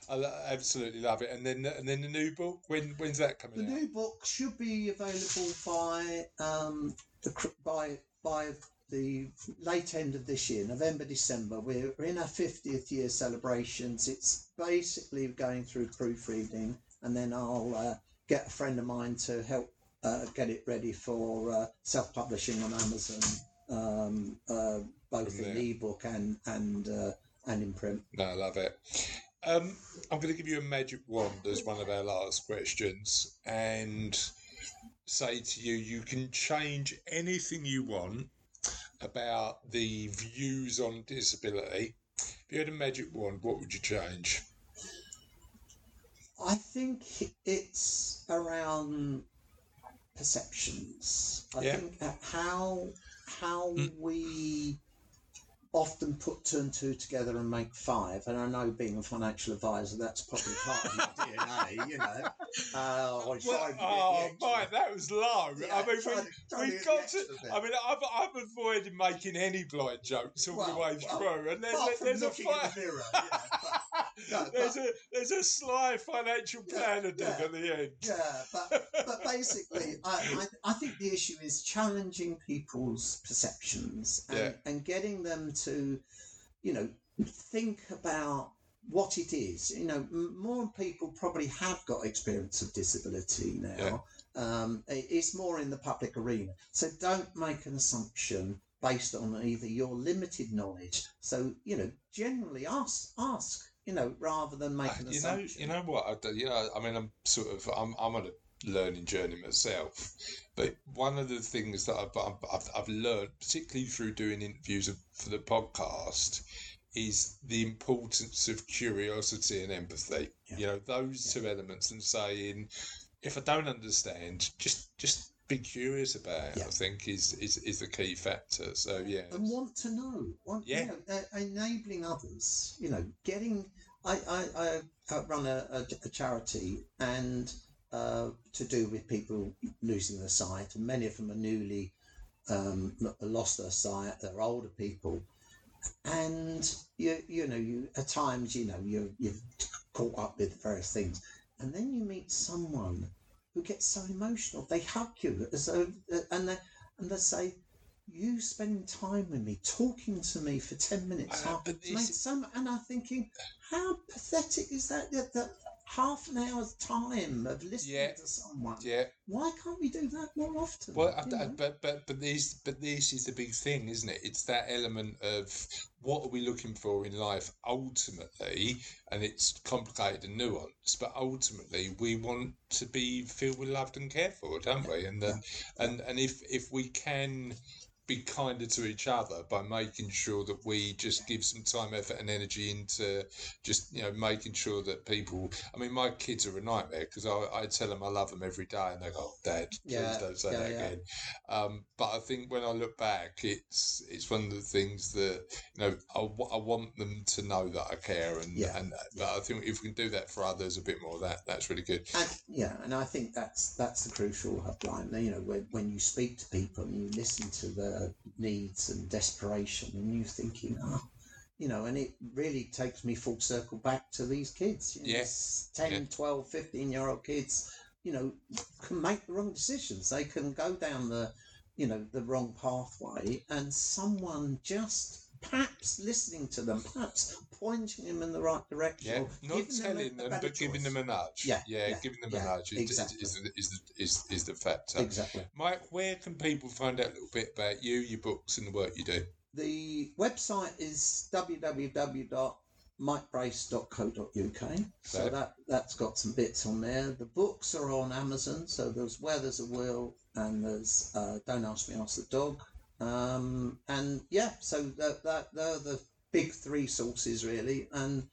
I absolutely love it. And then and then the new book. When when's that The coming out? The new book should be available by um, the by by the late end of this year, November December. We're in our fiftieth year celebrations. It's basically going through proofreading, and then I'll uh, get a friend of mine to help uh, get it ready for uh, self publishing on Amazon, um, uh, both in ebook and and uh, and in print. No, I love it. Um, I'm going to give you a magic wand as one of our last questions and say to you, you can change anything you want about the views on disability. If you had a magic wand, what would you change? I think it's around perceptions. I Yeah. think how how Mm. we often put two and two together and make five. And I know being a financial advisor, that's probably part of my DNA, you know. Uh, Well, try and get the oh. Mike, that was low. Yeah, I mean, we, we've got to. bit. I mean, I've, I've avoided making any blind jokes all the way well, through, and there's, Apart a, from there's a in the mirror, yeah, but- no, there's but- a there's a sly financial Yeah, planner dig yeah. at the end. Yeah, but but basically, I, I I think the issue is challenging people's perceptions and, Yeah. and getting them to, you know, think about what it is. You know, more people probably have got experience of disability now. Um, it's more in the public arena, so don't make an assumption based on either your limited knowledge. So you know, generally ask ask. You know, rather than making Uh, you know, you know what? I, you know, I mean, I'm sort of, I'm, I'm on a learning journey myself. But one of the things that I've, I've, I've, learned, particularly through doing interviews for the podcast, is the importance of curiosity and empathy. Yeah. You know, those two elements, and saying, if I don't understand, just just be curious about it. Yeah. I think is is is the key factor. So yeah, and want to know. Want, Yeah. You know, uh, enabling others. You know, getting. I I, I run a, a, a charity and uh, to do with people losing their sight, and many of them are newly um, lost their sight. They're older people, and you you know you at times you know you you've caught up with various things, and then you meet someone who gets so emotional. They hug you as though, and they and they say, "You spending time with me, talking to me for ten minutes, Uh, half, but made some." And I'm thinking, how pathetic is that? That, that half an hour's time of listening Yeah. to someone. yeah. Why can't we do that more often? Well, I, I- but but but this but this is the big thing, isn't it? It's that element of what are we looking for in life ultimately, and it's complicated and nuanced. But ultimately, we want to be feel we're loved and cared for, don't we? And then and and if if we can be kinder to each other by making sure that we just give some time, effort, and energy into just you know making sure that people. I mean, my kids are a nightmare because I, I tell them I love them every day, and they go, oh, "Dad, please Yeah, don't say yeah, that yeah. again." Um, but I think when I look back, it's it's one of the things that you know I, I want them to know that I care, and Yeah, and but I think if we can do that for others a bit more, that that's really good. And, yeah, and I think that's that's the crucial line. You know, when, when you speak to people and you listen to needs and desperation, and you're thinking, oh, you know, and it really takes me full circle back to these kids. You know, Yeah. s- 10, Yeah. 12, 15 year old kids, you know, can make the wrong decisions. They can go down the, you know, the wrong pathway, and someone just perhaps listening to them, perhaps pointing them in the right direction. Yeah, not them a- telling a them, better but giving them a nudge. Yeah, yeah, yeah, giving them yeah, a nudge is, exactly. is, is, the, is, the, is, is the factor. Exactly. Mike, where can people find out a little bit about you, your books, and the work you do? The website is www.mikebrace.co.uk. So that that's got some bits on there. The books are on Amazon. So there's Where There's a Will and there's uh, Don't Ask Me, Ask the Dog. Um, and yeah, so that, that they're the big three sources really, and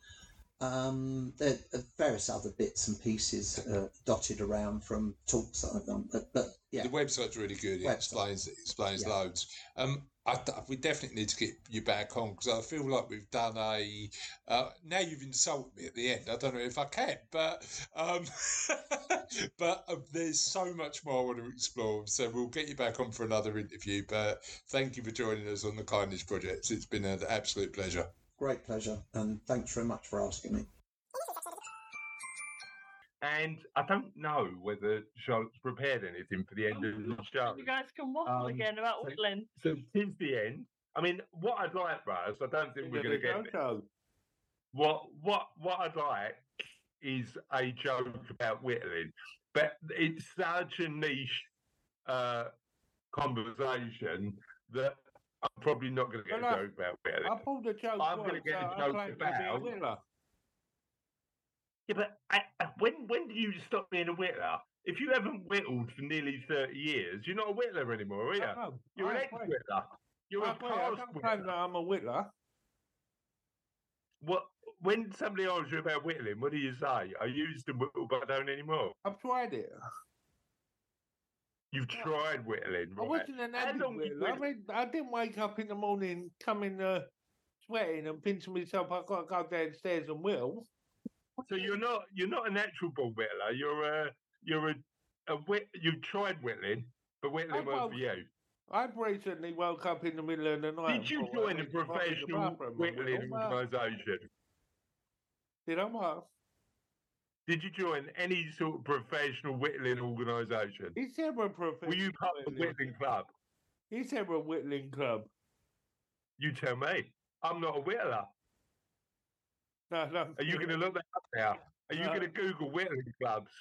um, there are various other bits and pieces uh, dotted around from talks that I've done. But but yeah, The website's really good. It Website. explains it explains Yeah. loads. Um, I, we definitely need to get you back on because I feel like we've done a. Uh, now you've insulted me at the end. I don't know if I can, but um, but uh, there's so much more I want to explore. So we'll get you back on for another interview. But thank you for joining us on the Kindness Project. It's been an absolute pleasure. great pleasure, and thanks very much for asking me. And I don't know whether Charlotte's prepared anything for the end of the show. You guys can waffle Um, again about so- whittling. So tis the end. I mean, what I'd like, Russ, I don't think we're going to get there. Jojo. What what what I'd like is a joke about whittling, but it's such a niche uh, conversation that I'm probably not going to get Well, a I- joke about whittling. I pulled a joke. I'm gonna get a so I joke claimed to about- whittler. Yeah, but I, I- when when do you stop being a whittler? If you haven't whittled for nearly thirty years, you're not a whittler anymore, are you? I know, You're an ex whittler. You're I a past whittler. I'm a whittler. What when somebody asks you about whittling, what do you say? I used to whittle, but I don't anymore. I've tried it. You've Yeah. tried whittling, I right? wasn't an avid whittler. I mean, I didn't wake up in the morning, coming in the sweating and pinching myself, I've got to go downstairs and whittle. So you're not you're not a natural born whittler. You're a you're a, a whit, you tried whittling, but whittling wasn't for you. I've recently woke up in the middle of the night. Did you and thought, I join a need to pop in the professional whittling organisation? Did I what? Did you join any sort of professional whittling organisation? Is there a professional Were you part of the whittling club? Is there a whittling club? You tell me. I'm not a whittler. No, no. Are you going to look that up now? Are you No. going to Google whittling clubs?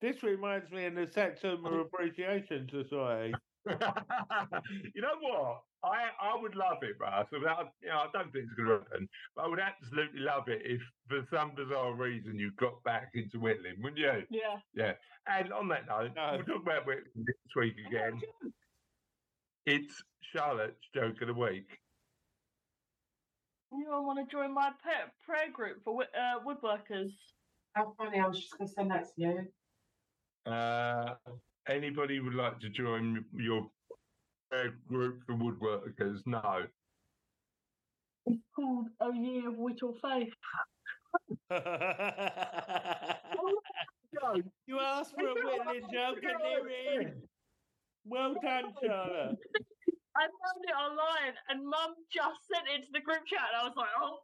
This reminds me of the Satsuma Appreciation Society. you know what? I I would love it, Russ. I, you know, I don't think it's going to happen, but I would absolutely love it if, for some bizarre reason, you got back into whittling, wouldn't you? Yeah. Yeah. And on that note, No. we'll talk about whittling this week again. It's Charlotte's joke of the week. Anyone want to join my pet prayer group for wi- uh, woodworkers? How funny, I was just going to send that to you. Uh, anybody would like to join your uh, group for woodworkers? No. It's called A Year of Whittle Faith. you asked for a whittling joke and there it is. Well done, Charlotte. I found it online and Mum just sent it to the group chat and I was like, oh,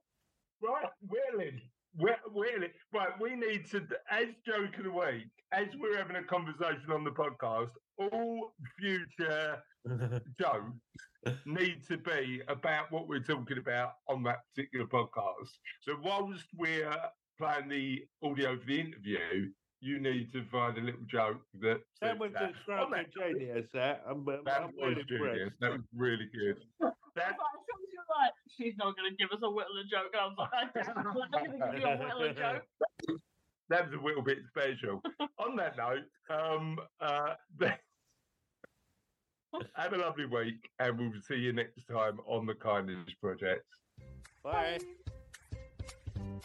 Right, whittling. Wh- Whittling. Right, we need to, as joke of the week, as we're having a conversation on the podcast, all future jokes need to be about what we're talking about on that particular podcast. So whilst we're playing the audio for the interview, you need to find a little joke that. That suits was that. a stroke that genius, that. I'm, I'm, That I'm well was genius. impressed. That was really good. I was That, like, she like, she's not going to give us a whittler joke. I was like, I'm not going to give you a whittler joke. that was a little bit special. On that note, um, uh, have a lovely week, and we'll see you next time on the Kindness Project. Bye. Bye.